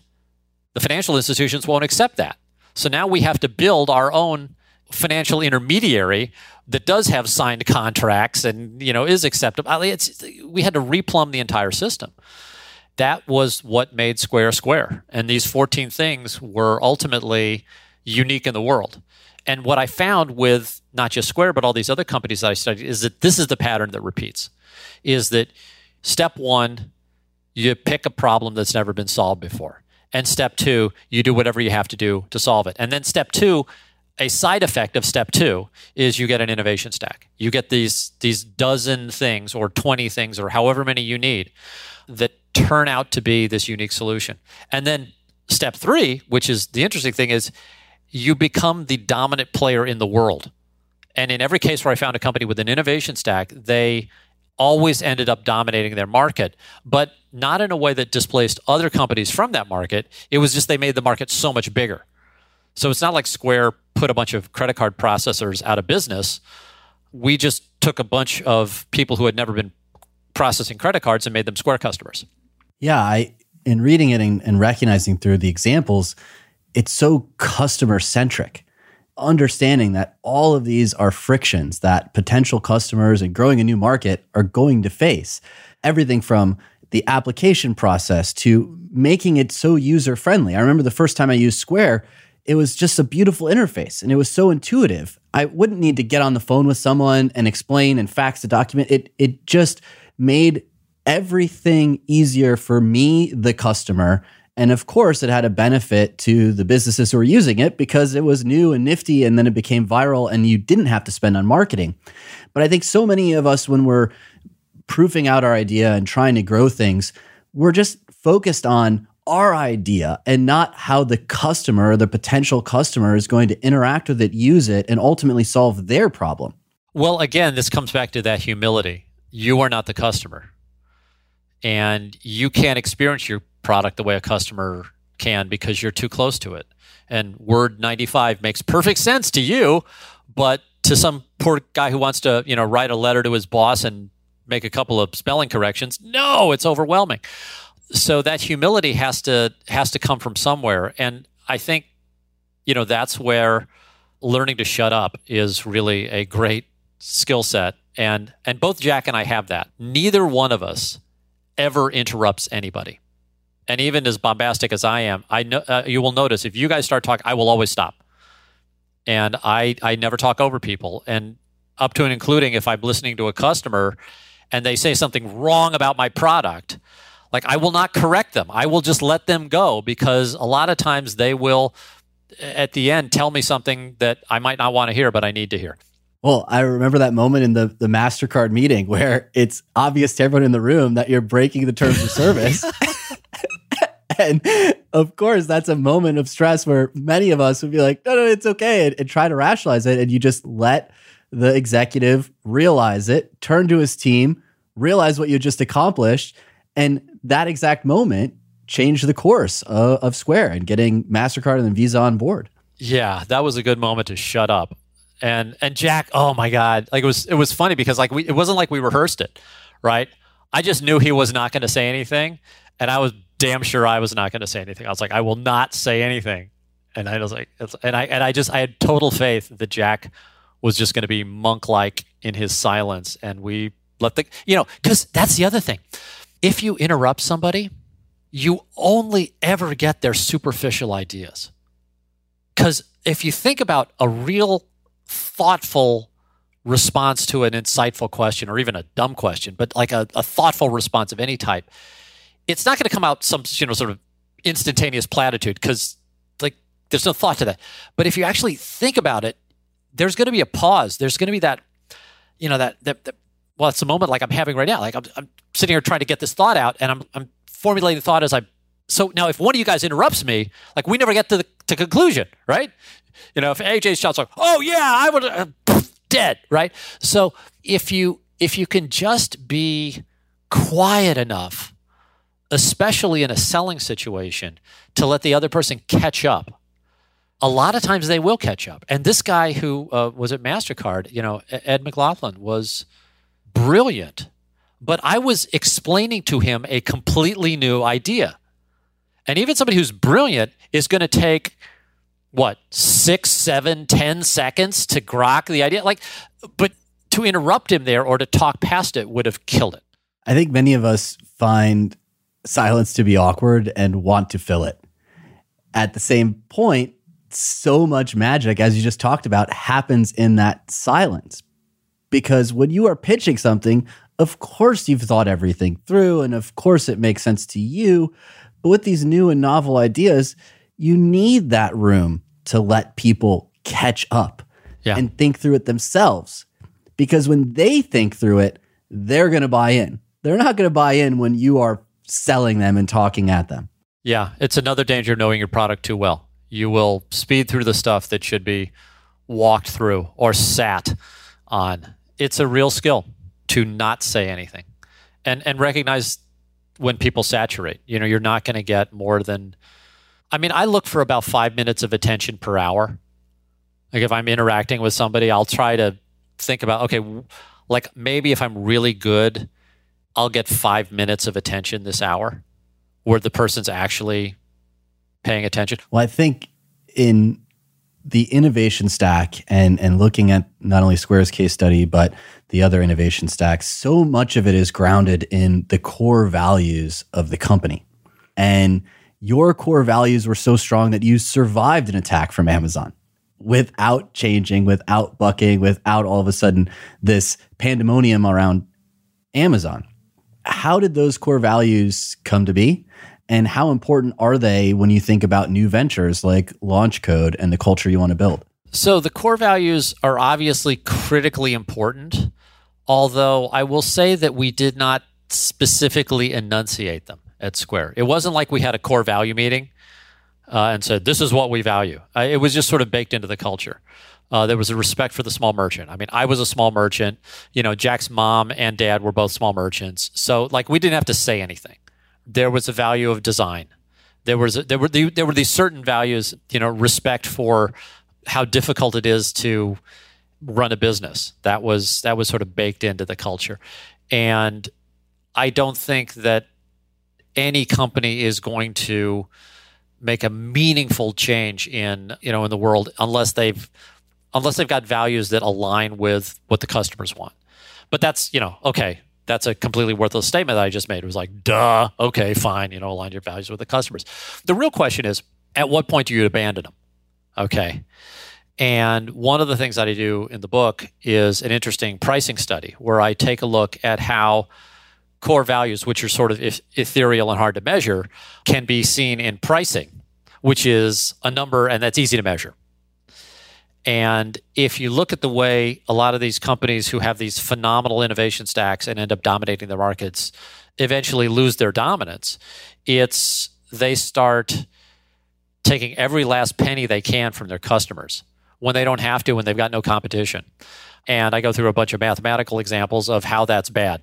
the financial institutions won't accept that. So now we have to build our own financial intermediary that does have signed contracts and you know is acceptable. It's, we had to replumb the entire system that was what made Square Square. And these 14 things were ultimately unique in the world. And what I found with not just Square, but all these other companies that I studied is that this is the pattern that repeats is that step one, you pick a problem that's never been solved before. And step two, you do whatever you have to do to solve it. And then step two, a side effect of step two is you get an innovation stack. You get these these dozen things or 20 things or however many you need that turn out to be this unique solution. And then step three, which is the interesting thing, is you become the dominant player in the world. And in every case where I found a company with an innovation stack, they always ended up dominating their market, but not in a way that displaced other companies from that market. It was just they made the market so much bigger. So it's not like Square put a bunch of credit card processors out of business. We just took a bunch of people who had never been processing credit cards and made them Square customers. Yeah, I in reading it and, and recognizing through the examples, it's so customer centric. Understanding that all of these are frictions that potential customers and growing a new market are going to face. Everything from the application process to making it so user friendly. I remember the first time I used Square, it was just a beautiful interface and it was so intuitive. I wouldn't need to get on the phone with someone and explain and fax a document. It it just made everything easier for me, the customer. And of course, it had a benefit to the businesses who were using it because it was new and nifty and then it became viral and you didn't have to spend on marketing. But I think so many of us, when we're proofing out our idea and trying to grow things, we're just focused on our idea and not how the customer, the potential customer, is going to interact with it, use it, and ultimately solve their problem. Well, again, this comes back to that humility. You are not the customer. And you can't experience your product the way a customer can because you're too close to it. And Word 95 makes perfect sense to you, but to some poor guy who wants to, you know, write a letter to his boss and make a couple of spelling corrections, no, it's overwhelming. So that humility has to has to come from somewhere. And I think, you know, that's where learning to shut up is really a great skill set. And and both Jack and I have that. Neither one of us ever interrupts anybody. And even as bombastic as I am, I know uh, you will notice if you guys start talking, I will always stop. And I I never talk over people, and up to and including if I'm listening to a customer and they say something wrong about my product, like I will not correct them. I will just let them go because a lot of times they will at the end tell me something that I might not want to hear, but I need to hear. Well, I remember that moment in the, the MasterCard meeting where it's obvious to everyone in the room that you're breaking the terms of service. [laughs] and of course, that's a moment of stress where many of us would be like, no, no, it's okay, and, and try to rationalize it. And you just let the executive realize it, turn to his team, realize what you just accomplished. And that exact moment changed the course of, of Square and getting MasterCard and then Visa on board. Yeah, that was a good moment to shut up and and Jack, oh my god, like it was it was funny because like we it wasn't like we rehearsed it, right? I just knew he was not going to say anything, and I was damn sure I was not going to say anything. I was like, I will not say anything, and I was like, and I and I just I had total faith that Jack was just going to be monk like in his silence, and we let the you know because that's the other thing. If you interrupt somebody, you only ever get their superficial ideas. Because if you think about a real thoughtful response to an insightful question or even a dumb question, but like a, a thoughtful response of any type, it's not going to come out some you know sort of instantaneous platitude because like there's no thought to that. But if you actually think about it, there's going to be a pause. There's going to be that you know that, that, that well, it's a moment like I'm having right now. Like I'm, I'm sitting here trying to get this thought out, and I'm I'm formulating the thought as I. So now, if one of you guys interrupts me, like we never get to the conclusion, right? You know, if AJ shouts like, "Oh yeah, I would," uh, dead, right? So if you if you can just be quiet enough, especially in a selling situation, to let the other person catch up, a lot of times they will catch up. And this guy who uh, was at Mastercard, you know, Ed McLaughlin was brilliant, but I was explaining to him a completely new idea. And even somebody who's brilliant is going to take what six, seven, ten seconds to grok the idea. Like, but to interrupt him there or to talk past it would have killed it. I think many of us find silence to be awkward and want to fill it. At the same point, so much magic, as you just talked about, happens in that silence. Because when you are pitching something, of course you've thought everything through, and of course it makes sense to you. But with these new and novel ideas, you need that room to let people catch up yeah. and think through it themselves. Because when they think through it, they're going to buy in. They're not going to buy in when you are selling them and talking at them. Yeah, it's another danger of knowing your product too well. You will speed through the stuff that should be walked through or sat on. It's a real skill to not say anything and and recognize when people saturate. You know, you're not going to get more than I mean, I look for about five minutes of attention per hour. Like if I'm interacting with somebody, I'll try to think about, okay, like maybe if I'm really good, I'll get five minutes of attention this hour where the person's actually paying attention. Well, I think in the innovation stack and and looking at not only Square's case study but the other innovation stacks, so much of it is grounded in the core values of the company. And your core values were so strong that you survived an attack from Amazon without changing, without bucking, without all of a sudden this pandemonium around Amazon. how did those core values come to be? And how important are they when you think about new ventures like LaunchCode and the culture you want to build? So the core values are obviously critically important, although I will say that we did not specifically enunciate them at Square. It wasn't like we had a core value meeting uh, and said, This is what we value. Uh, it was just sort of baked into the culture. Uh, there was a respect for the small merchant. I mean, I was a small merchant. You know, Jack's mom and dad were both small merchants. So, like, we didn't have to say anything. There was a value of design. There was there were the, there were these certain values. You know, respect for how difficult it is to run a business. That was that was sort of baked into the culture, and I don't think that any company is going to make a meaningful change in you know in the world unless they've unless they've got values that align with what the customers want. But that's you know okay. That's a completely worthless statement that I just made. It was like, duh, okay, fine, you know, align your values with the customers. The real question is, at what point do you abandon them? Okay. And one of the things that I do in the book is an interesting pricing study where I take a look at how core values, which are sort of ethereal and hard to measure, can be seen in pricing, which is a number and that's easy to measure. And if you look at the way a lot of these companies who have these phenomenal innovation stacks and end up dominating their markets eventually lose their dominance, it's they start taking every last penny they can from their customers when they don't have to when they've got no competition. And I go through a bunch of mathematical examples of how that's bad.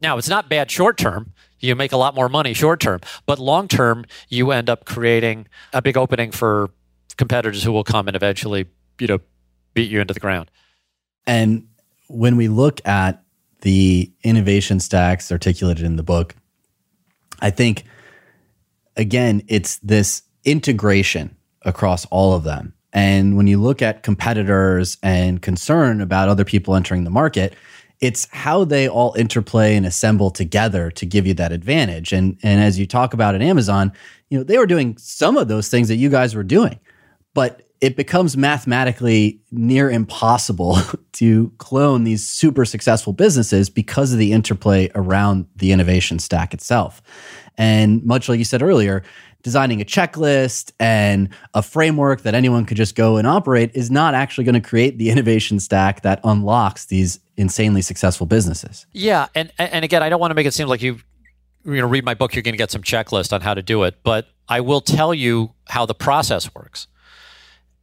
Now, it's not bad short term. You make a lot more money short term, but long term, you end up creating a big opening for competitors who will come and eventually, you know, beat you into the ground. And when we look at the innovation stacks articulated in the book, I think again, it's this integration across all of them. And when you look at competitors and concern about other people entering the market, it's how they all interplay and assemble together to give you that advantage. And and as you talk about at Amazon, you know, they were doing some of those things that you guys were doing. But it becomes mathematically near impossible [laughs] to clone these super successful businesses because of the interplay around the innovation stack itself. And much like you said earlier, designing a checklist and a framework that anyone could just go and operate is not actually going to create the [laughs] innovation stack that unlocks these insanely successful businesses. Yeah, and and again, I don't want to make it seem like you you know read my book you're going to get some checklist on how to do it, but I will tell you how the process works.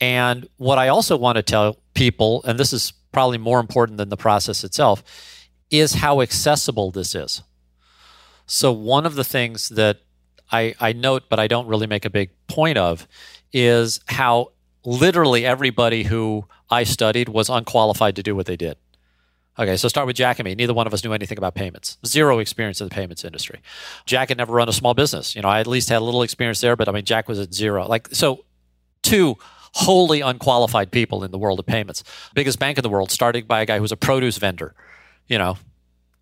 And what I also want to tell people and this is probably more important than the process itself is how accessible this is. So one of the things that I, I note, but I don't really make a big point of, is how literally everybody who I studied was unqualified to do what they did. Okay, so start with Jack and me. Neither one of us knew anything about payments. Zero experience in the payments industry. Jack had never run a small business. You know, I at least had a little experience there, but I mean, Jack was at zero. Like, so two wholly unqualified people in the world of payments. Biggest bank in the world, started by a guy who's a produce vendor. You know,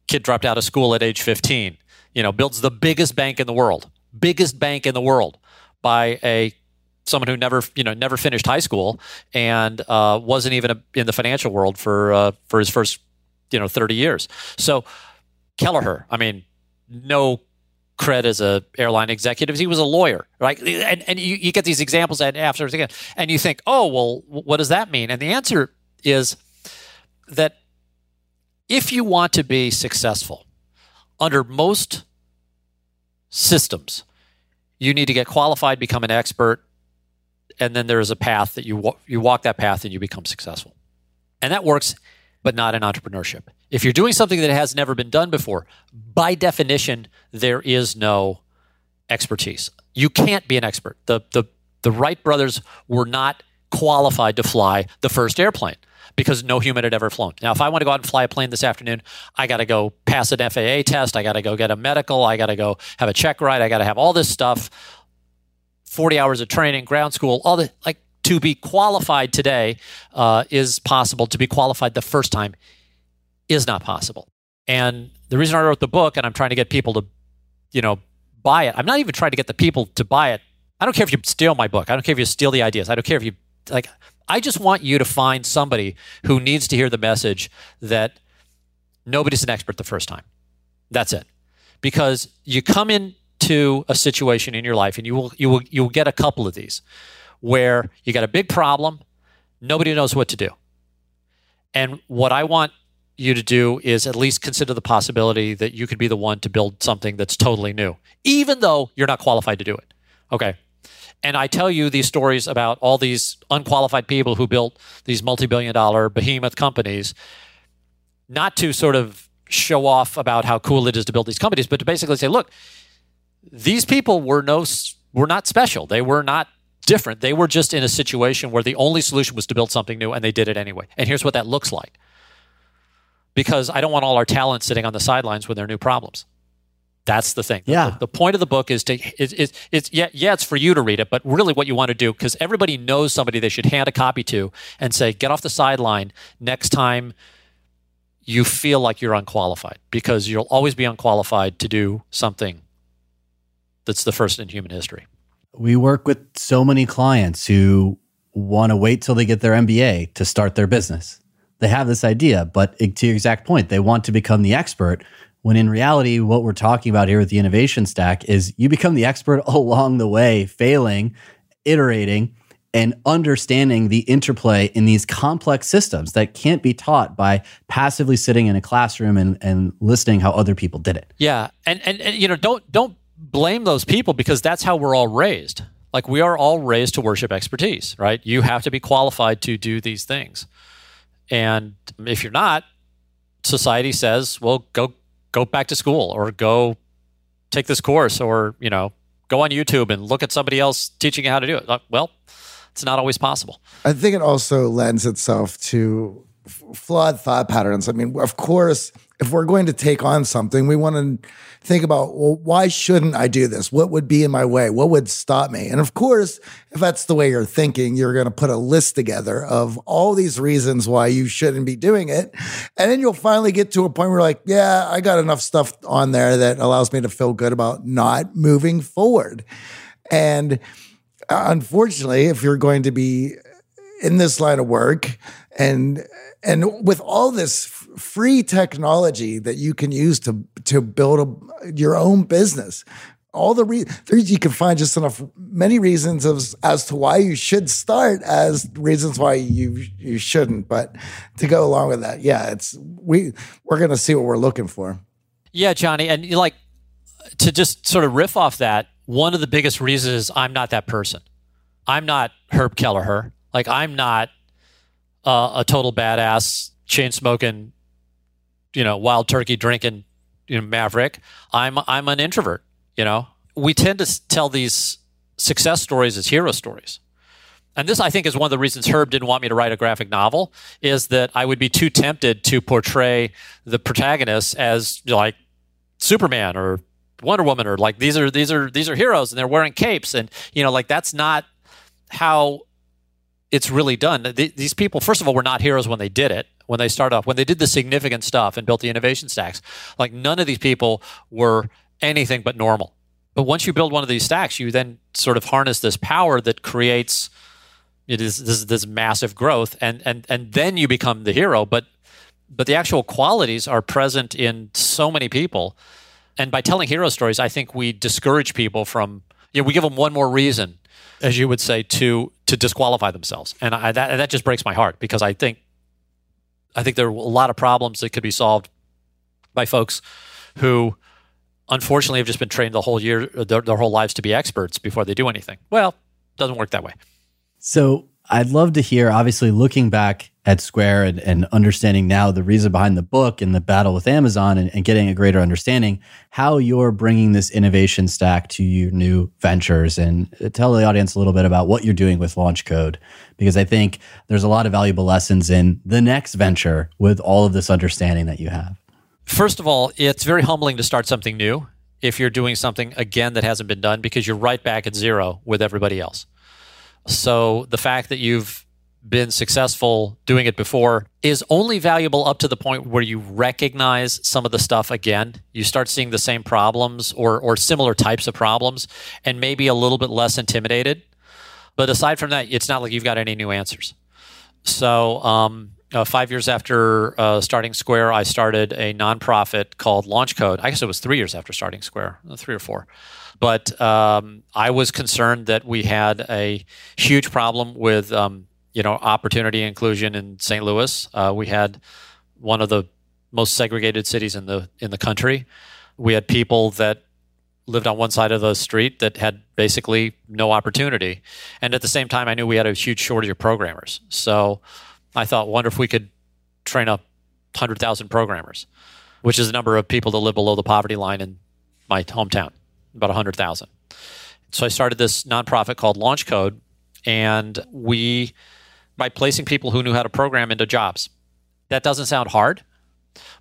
kid dropped out of school at age 15. You know, builds the biggest bank in the world biggest bank in the world by a someone who never you know never finished high school and uh, wasn't even a, in the financial world for uh, for his first you know 30 years. So Kelleher, I mean, no cred as a airline executive. He was a lawyer, right? And and you, you get these examples and after again, and you think, oh well, what does that mean? And the answer is that if you want to be successful under most systems. You need to get qualified, become an expert, and then there is a path that you you walk that path and you become successful. And that works, but not in entrepreneurship. If you're doing something that has never been done before, by definition, there is no expertise. You can't be an expert. The the the Wright brothers were not qualified to fly the first airplane because no human had ever flown. Now, if I want to go out and fly a plane this afternoon, I got to go pass an FAA test. I got to go get a medical. I got to go have a check ride. I got to have all this stuff 40 hours of training, ground school, all the like to be qualified today uh, is possible. To be qualified the first time is not possible. And the reason I wrote the book and I'm trying to get people to, you know, buy it, I'm not even trying to get the people to buy it. I don't care if you steal my book. I don't care if you steal the ideas. I don't care if you like I just want you to find somebody who needs to hear the message that nobody's an expert the first time. That's it. because you come into a situation in your life and you will you will you will get a couple of these where you got a big problem, nobody knows what to do. And what I want you to do is at least consider the possibility that you could be the one to build something that's totally new, even though you're not qualified to do it. Okay. And I tell you these stories about all these unqualified people who built these multi billion dollar behemoth companies, not to sort of show off about how cool it is to build these companies, but to basically say, look, these people were no were not special. They were not different. They were just in a situation where the only solution was to build something new and they did it anyway. And here's what that looks like. Because I don't want all our talent sitting on the sidelines with their new problems. That's the thing. Yeah. The, the point of the book is to is it's, it's yeah yeah it's for you to read it, but really what you want to do because everybody knows somebody they should hand a copy to and say get off the sideline next time you feel like you're unqualified because you'll always be unqualified to do something that's the first in human history. We work with so many clients who want to wait till they get their MBA to start their business. They have this idea, but to your exact point, they want to become the expert. When in reality, what we're talking about here with the innovation stack is you become the expert [laughs] along the way, failing, iterating, and understanding the interplay in these complex systems that can't be taught by passively sitting in a classroom and, and listening how other people did it. Yeah. And, and, and you know, don't don't blame those people because that's how we're all raised. Like we are all raised to worship expertise, right? You have to be qualified to do these things. And if you're not, society says, well, go go back to school or go take this course or, you know, go on YouTube and look at somebody else teaching you how to do it. Well, it's not always possible. I think it also lends itself to flawed thought patterns. I mean, of course, if we're going to take on something, we want to think about, well, why shouldn't I do this? What would be in my way? What would stop me? And of course, if that's the way you're thinking, you're going to put a list together of all these reasons why you shouldn't be doing it. And then you'll finally get to a point where, like, yeah, I got enough stuff on there that allows me to feel good about not moving forward. And uh, unfortunately, if you're going to be in this line of work and and with all this free technology that you can use to to build a, your own business all the reasons you can find just enough many reasons of, as to why you should start as reasons why you you shouldn't but to go along with that yeah it's we we're going to see what we're looking for yeah johnny and like to just sort of riff off that one of the biggest reasons is I'm not that person. I'm not Herb Kelleher. Like I'm not uh, a total badass, chain smoking, you know, wild turkey drinking, you know, maverick. I'm I'm an introvert. You know, we tend to tell these success stories as hero stories. And this, I think, is one of the reasons Herb didn't want me to write a graphic novel. Is that I would be too tempted to portray the protagonist as like Superman or Wonder Woman or like these are these are these are heroes and they're wearing capes and you know like that's not how it's really done. these people, first of all, were not heroes when they did it. When they started off, when they did the significant stuff and built the innovation stacks, like none of these people were anything but normal. But once you build one of these stacks, you then sort of harness this power that creates it is this, this massive growth, and and and then you become the hero. But but the actual qualities are present in so many people and by telling hero stories, I think we discourage people from, you know, we give them one more reason, as you would say, to to disqualify themselves. And I, that, that just breaks my heart because I think, I think there are a lot of problems that could be solved by folks who, unfortunately, have just been trained the whole year, their, their whole lives to be experts before they do anything. Well, doesn't work that way. So I'd love to hear, obviously, looking back at Square and, and, understanding now the reason behind the book and the battle with Amazon and, and, getting a greater understanding, how you're bringing this innovation stack to your new ventures and uh, tell the audience a little bit about what you're doing with LaunchCode. Because I think there's a lot of valuable lessons in the next venture with all of this understanding that you have. First of all, it's very humbling to start something new if you're doing something again that hasn't been done because you're right back at zero with everybody else. So the fact that you've been successful doing it before is only valuable up to the point where you recognize some of the stuff again. You start seeing the same problems or, or similar types of problems and maybe a little bit less intimidated. But aside from that, it's not like you've got any new answers. So, um, uh, five years after uh, starting Square, I started a nonprofit called LaunchCode. I guess it was three years after starting Square, three or four. But um, I was concerned that we had a huge problem with, um, you know, opportunity inclusion in St. Louis. Uh, we had one of the most segregated cities in the in the country. We had people that lived on one side of the street that had basically no opportunity, and at the same time, I knew we had a huge shortage of programmers. So I thought, wonder if we could train up 100,000 programmers, which is the number of people that live below the poverty line in my hometown, about 100,000. So I started this nonprofit called LaunchCode, and we, by placing people who knew how to program into jobs. That doesn't sound hard,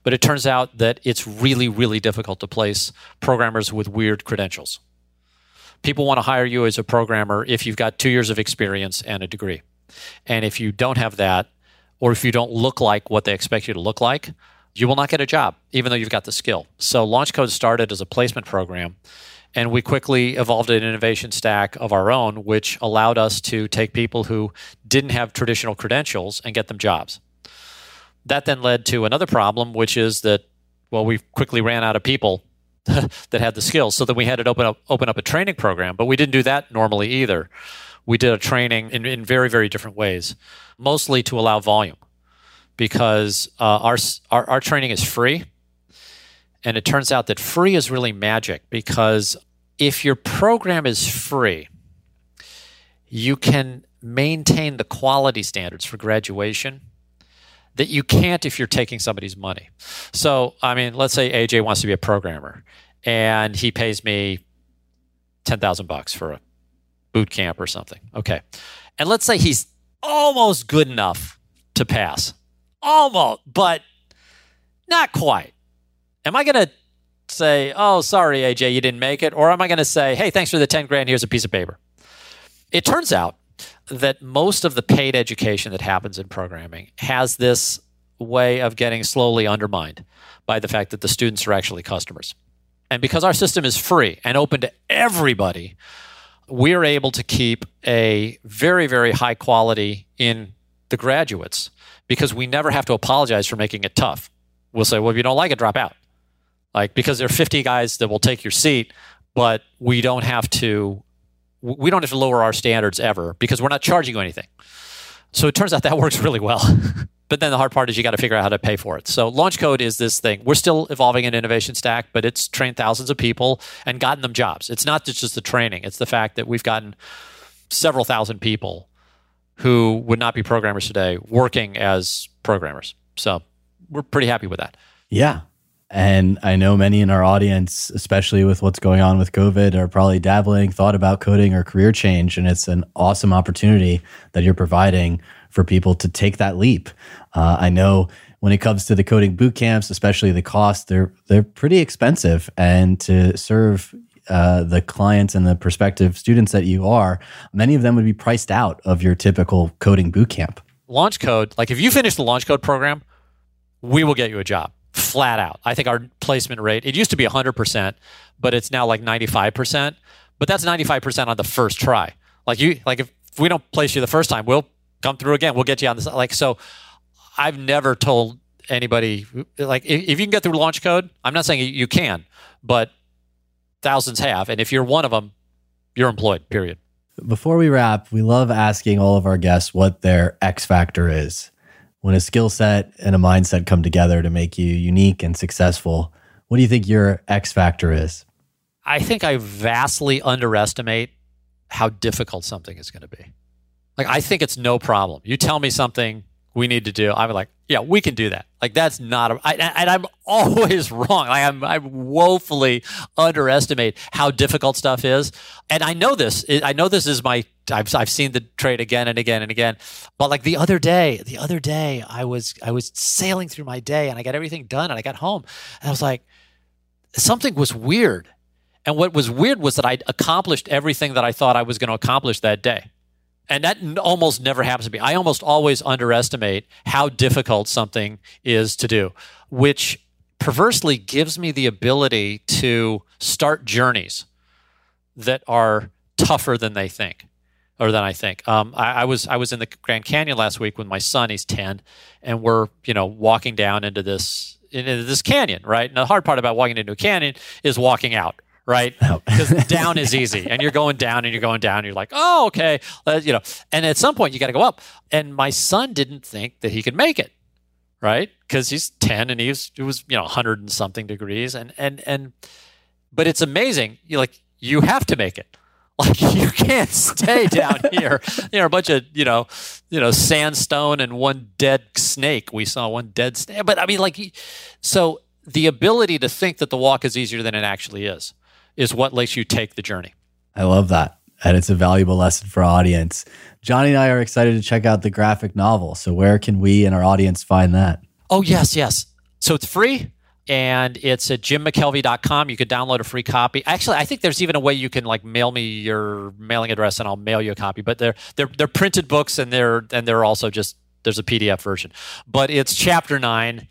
but it turns out that it's really, really difficult to place programmers with weird credentials. People want to hire you as a programmer if you've got two years of experience and a degree. And if you don't have that, or if you don't look like what they expect you to look like, you will not get a job, even though you've got the skill. So LaunchCode started as a placement program, and we quickly evolved an innovation stack of our own, which allowed us to take people who didn't have traditional credentials and get them jobs. That then led to another problem, which is that, well, we quickly ran out of people [laughs] that had the skills. So then we had to open up, open up a training program, but we didn't do that normally either. We did a training in, in very, very different ways, mostly to allow volume because uh, our, our, our training is free. And it turns out that free is really magic because if your program is free, you can maintain the quality standards for graduation that you can't if you're taking somebody's money. So, I mean, let's say AJ wants to be a programmer and he pays me 10,000 bucks for a boot camp or something. Okay. And let's say he's almost good enough to pass. Almost, but not quite. Am I going to say, "Oh, sorry AJ, you didn't make it," or am I going to say, "Hey, thanks for the 10 grand, here's a piece of paper." It turns out that most of the paid education that happens in programming has this way of getting slowly undermined by the fact that the students are actually customers. And because our system is free and open to everybody, we're able to keep a very, very high quality in the graduates because we never have to apologize for making it tough. We'll say, well, if you don't like it, drop out. Like, because there are 50 guys that will take your seat, but we don't have to we don't have to lower our standards ever because we're not charging you anything. So it turns out that [laughs] works really well. [laughs] but then the hard part is you got to figure out how to pay for it. So LaunchCode is this thing. We're still evolving an innovation stack, but it's trained thousands of people and gotten them jobs. It's not just the training, it's the fact that we've gotten several thousand people who would not be programmers today working as programmers. So we're pretty happy with that. Yeah. And I know many in our audience, especially with what's going on with COVID, are probably dabbling, thought about coding or career change. And it's an awesome opportunity that you're providing for people to take that leap. Uh, I know when it comes to the coding boot camps, especially the cost, they're they're pretty expensive. And to serve uh, the clients and the prospective students that you are, many of them would be priced out of your typical coding boot camp. LaunchCode, like if you finish the LaunchCode program, we will get you a job flat out. I think our placement rate, it used to be 100%, but it's now like 95%. But that's 95% on the first try. Like you like if we don't place you the first time, we'll come through again. We'll get you on this like so I've never told anybody like if, if you can get through LaunchCode, I'm not saying you can, but thousands have and if you're one of them, you're employed, period. Before we wrap, we love asking all of our guests what their X factor is when a skill set and a mindset come together to make you unique and successful, what do you think your X factor is? I think I vastly underestimate how difficult something is going to be. Like, I think it's no problem. You tell me something we need to do. I'm like, yeah, we can do that. Like that's not, a, I, and I'm [laughs] always wrong. Like I'm, I woefully underestimate how difficult stuff is. And I know this. I know this is my. I've, I've seen the trade again and again and again. But like the other day, the other day, I was I was sailing through my day and I got everything done and I got home and I was like, something was weird. And what was weird was that I'd accomplished everything that I thought I was going to accomplish that day. And that almost never happens to me. I almost always underestimate how difficult something is to do, which perversely gives me the ability to start journeys that are tougher than they think. or than I think. Um, I, I was I was in the Grand Canyon last week with my son. He's ten, and we're you know walking down into this into this canyon, right? And the hard part about walking into a canyon is walking out, right? [laughs] Because down is easy, and you're going down and you're going down. And you're like, oh, okay, uh, you know. And at some point, you got to go up. And my son didn't think that he could make it, right? Because he's ten and he was it was you know hundred and something degrees, and and and. But it's amazing. You like you have to make it. [laughs] Like you can't stay down [laughs] here. You know, a bunch of you know, you know, sandstone and one dead snake. We saw one dead snake. But I mean, like, so the ability to think that the walk is easier than it actually is is what lets you take the journey. I love that. And it's a valuable lesson for our audience. Johnny and I are excited to check out the graphic novel. So, where can we and our audience find that? Oh, yes, yes. So, it's free and it's at jimmckelvey.com. You could download a free copy. Actually, I think there's even a way you can like mail me your mailing address and I'll mail you a copy. But they're they're they're printed books and they're and they're also just there's a PDF version. But it's chapter nine,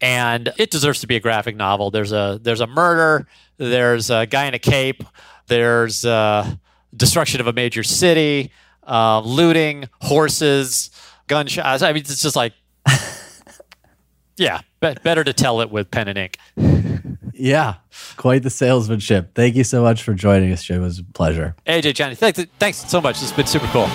and it deserves to be a graphic novel. There's a there's a murder. There's a guy in a cape. There's a destruction of a major city, uh, looting, horses, gunshots. I mean, it's just like [laughs] yeah, be- better to tell it with pen and ink. Yeah, quite the salesmanship. Thank you so much for joining us, Jim. It was a pleasure. AJ, Johnny, thanks, thanks so much. It's been super cool.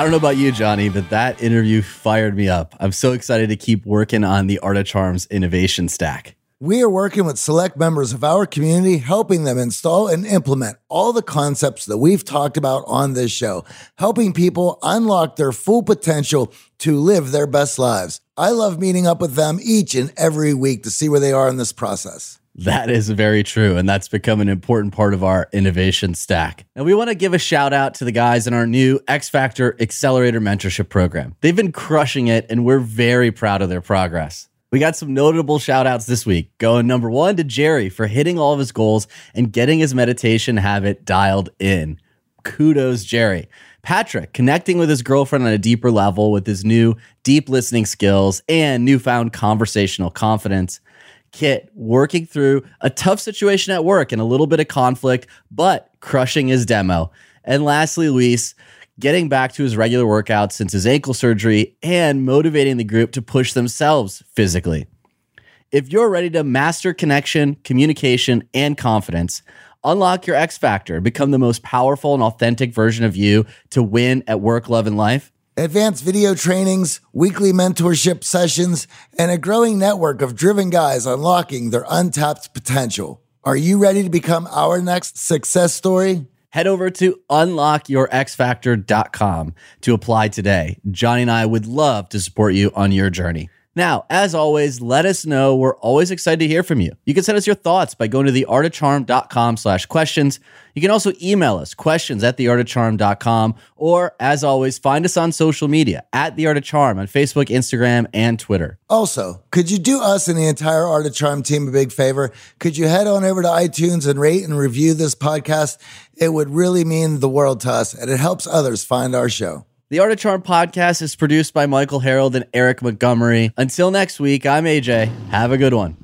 I don't know about you, Johnny, but that interview fired me up. I'm so excited to keep working on the Art of Charms innovation stack. We are working with select members of our community, helping them install and implement all the concepts that we've talked about on this show, helping people unlock their full potential to live their best lives. I love meeting up with them each and every week to see where they are in this process. That is very true. And that's become an important part of our innovation stack. And we want to give a shout out to the guys in our new X Factor Accelerator Mentorship Program. They've been crushing it, and we're very proud of their progress. We got some notable shout outs this week. Going number one to Jerry for hitting all of his goals and getting his meditation habit dialed in. Kudos, Jerry. Patrick connecting with his girlfriend on a deeper level with his new deep listening skills and newfound conversational confidence. Kit working through a tough situation at work and a little bit of conflict, but crushing his demo. And lastly, Luis getting back to his regular workouts since his ankle surgery and motivating the group to push themselves physically. If you're ready to master connection, communication, and confidence, unlock your X factor, become the most powerful and authentic version of you to win at work, love, and life advanced video trainings, weekly mentorship sessions, and a growing network of driven guys unlocking their untapped potential. Are you ready to become our next success story? Head over to unlockyourxfactor.com to apply today. Johnny and I would love to support you on your journey. Now, as always, let us know. We're always excited to hear from you. You can send us your thoughts by going to theartofcharm.com slash questions. You can also email us questions at theartofcharm.com or, as always, find us on social media at The Art of Charm on Facebook, Instagram, and Twitter. Also, could you do us and the entire Art of Charm team a big favor? Could you head on over to iTunes and rate and review this podcast? It would really mean the world to us and it helps others find our show. The Art of Charm podcast is produced by Michael Harold and Eric Montgomery. Until next week, I'm AJ. Have a good one.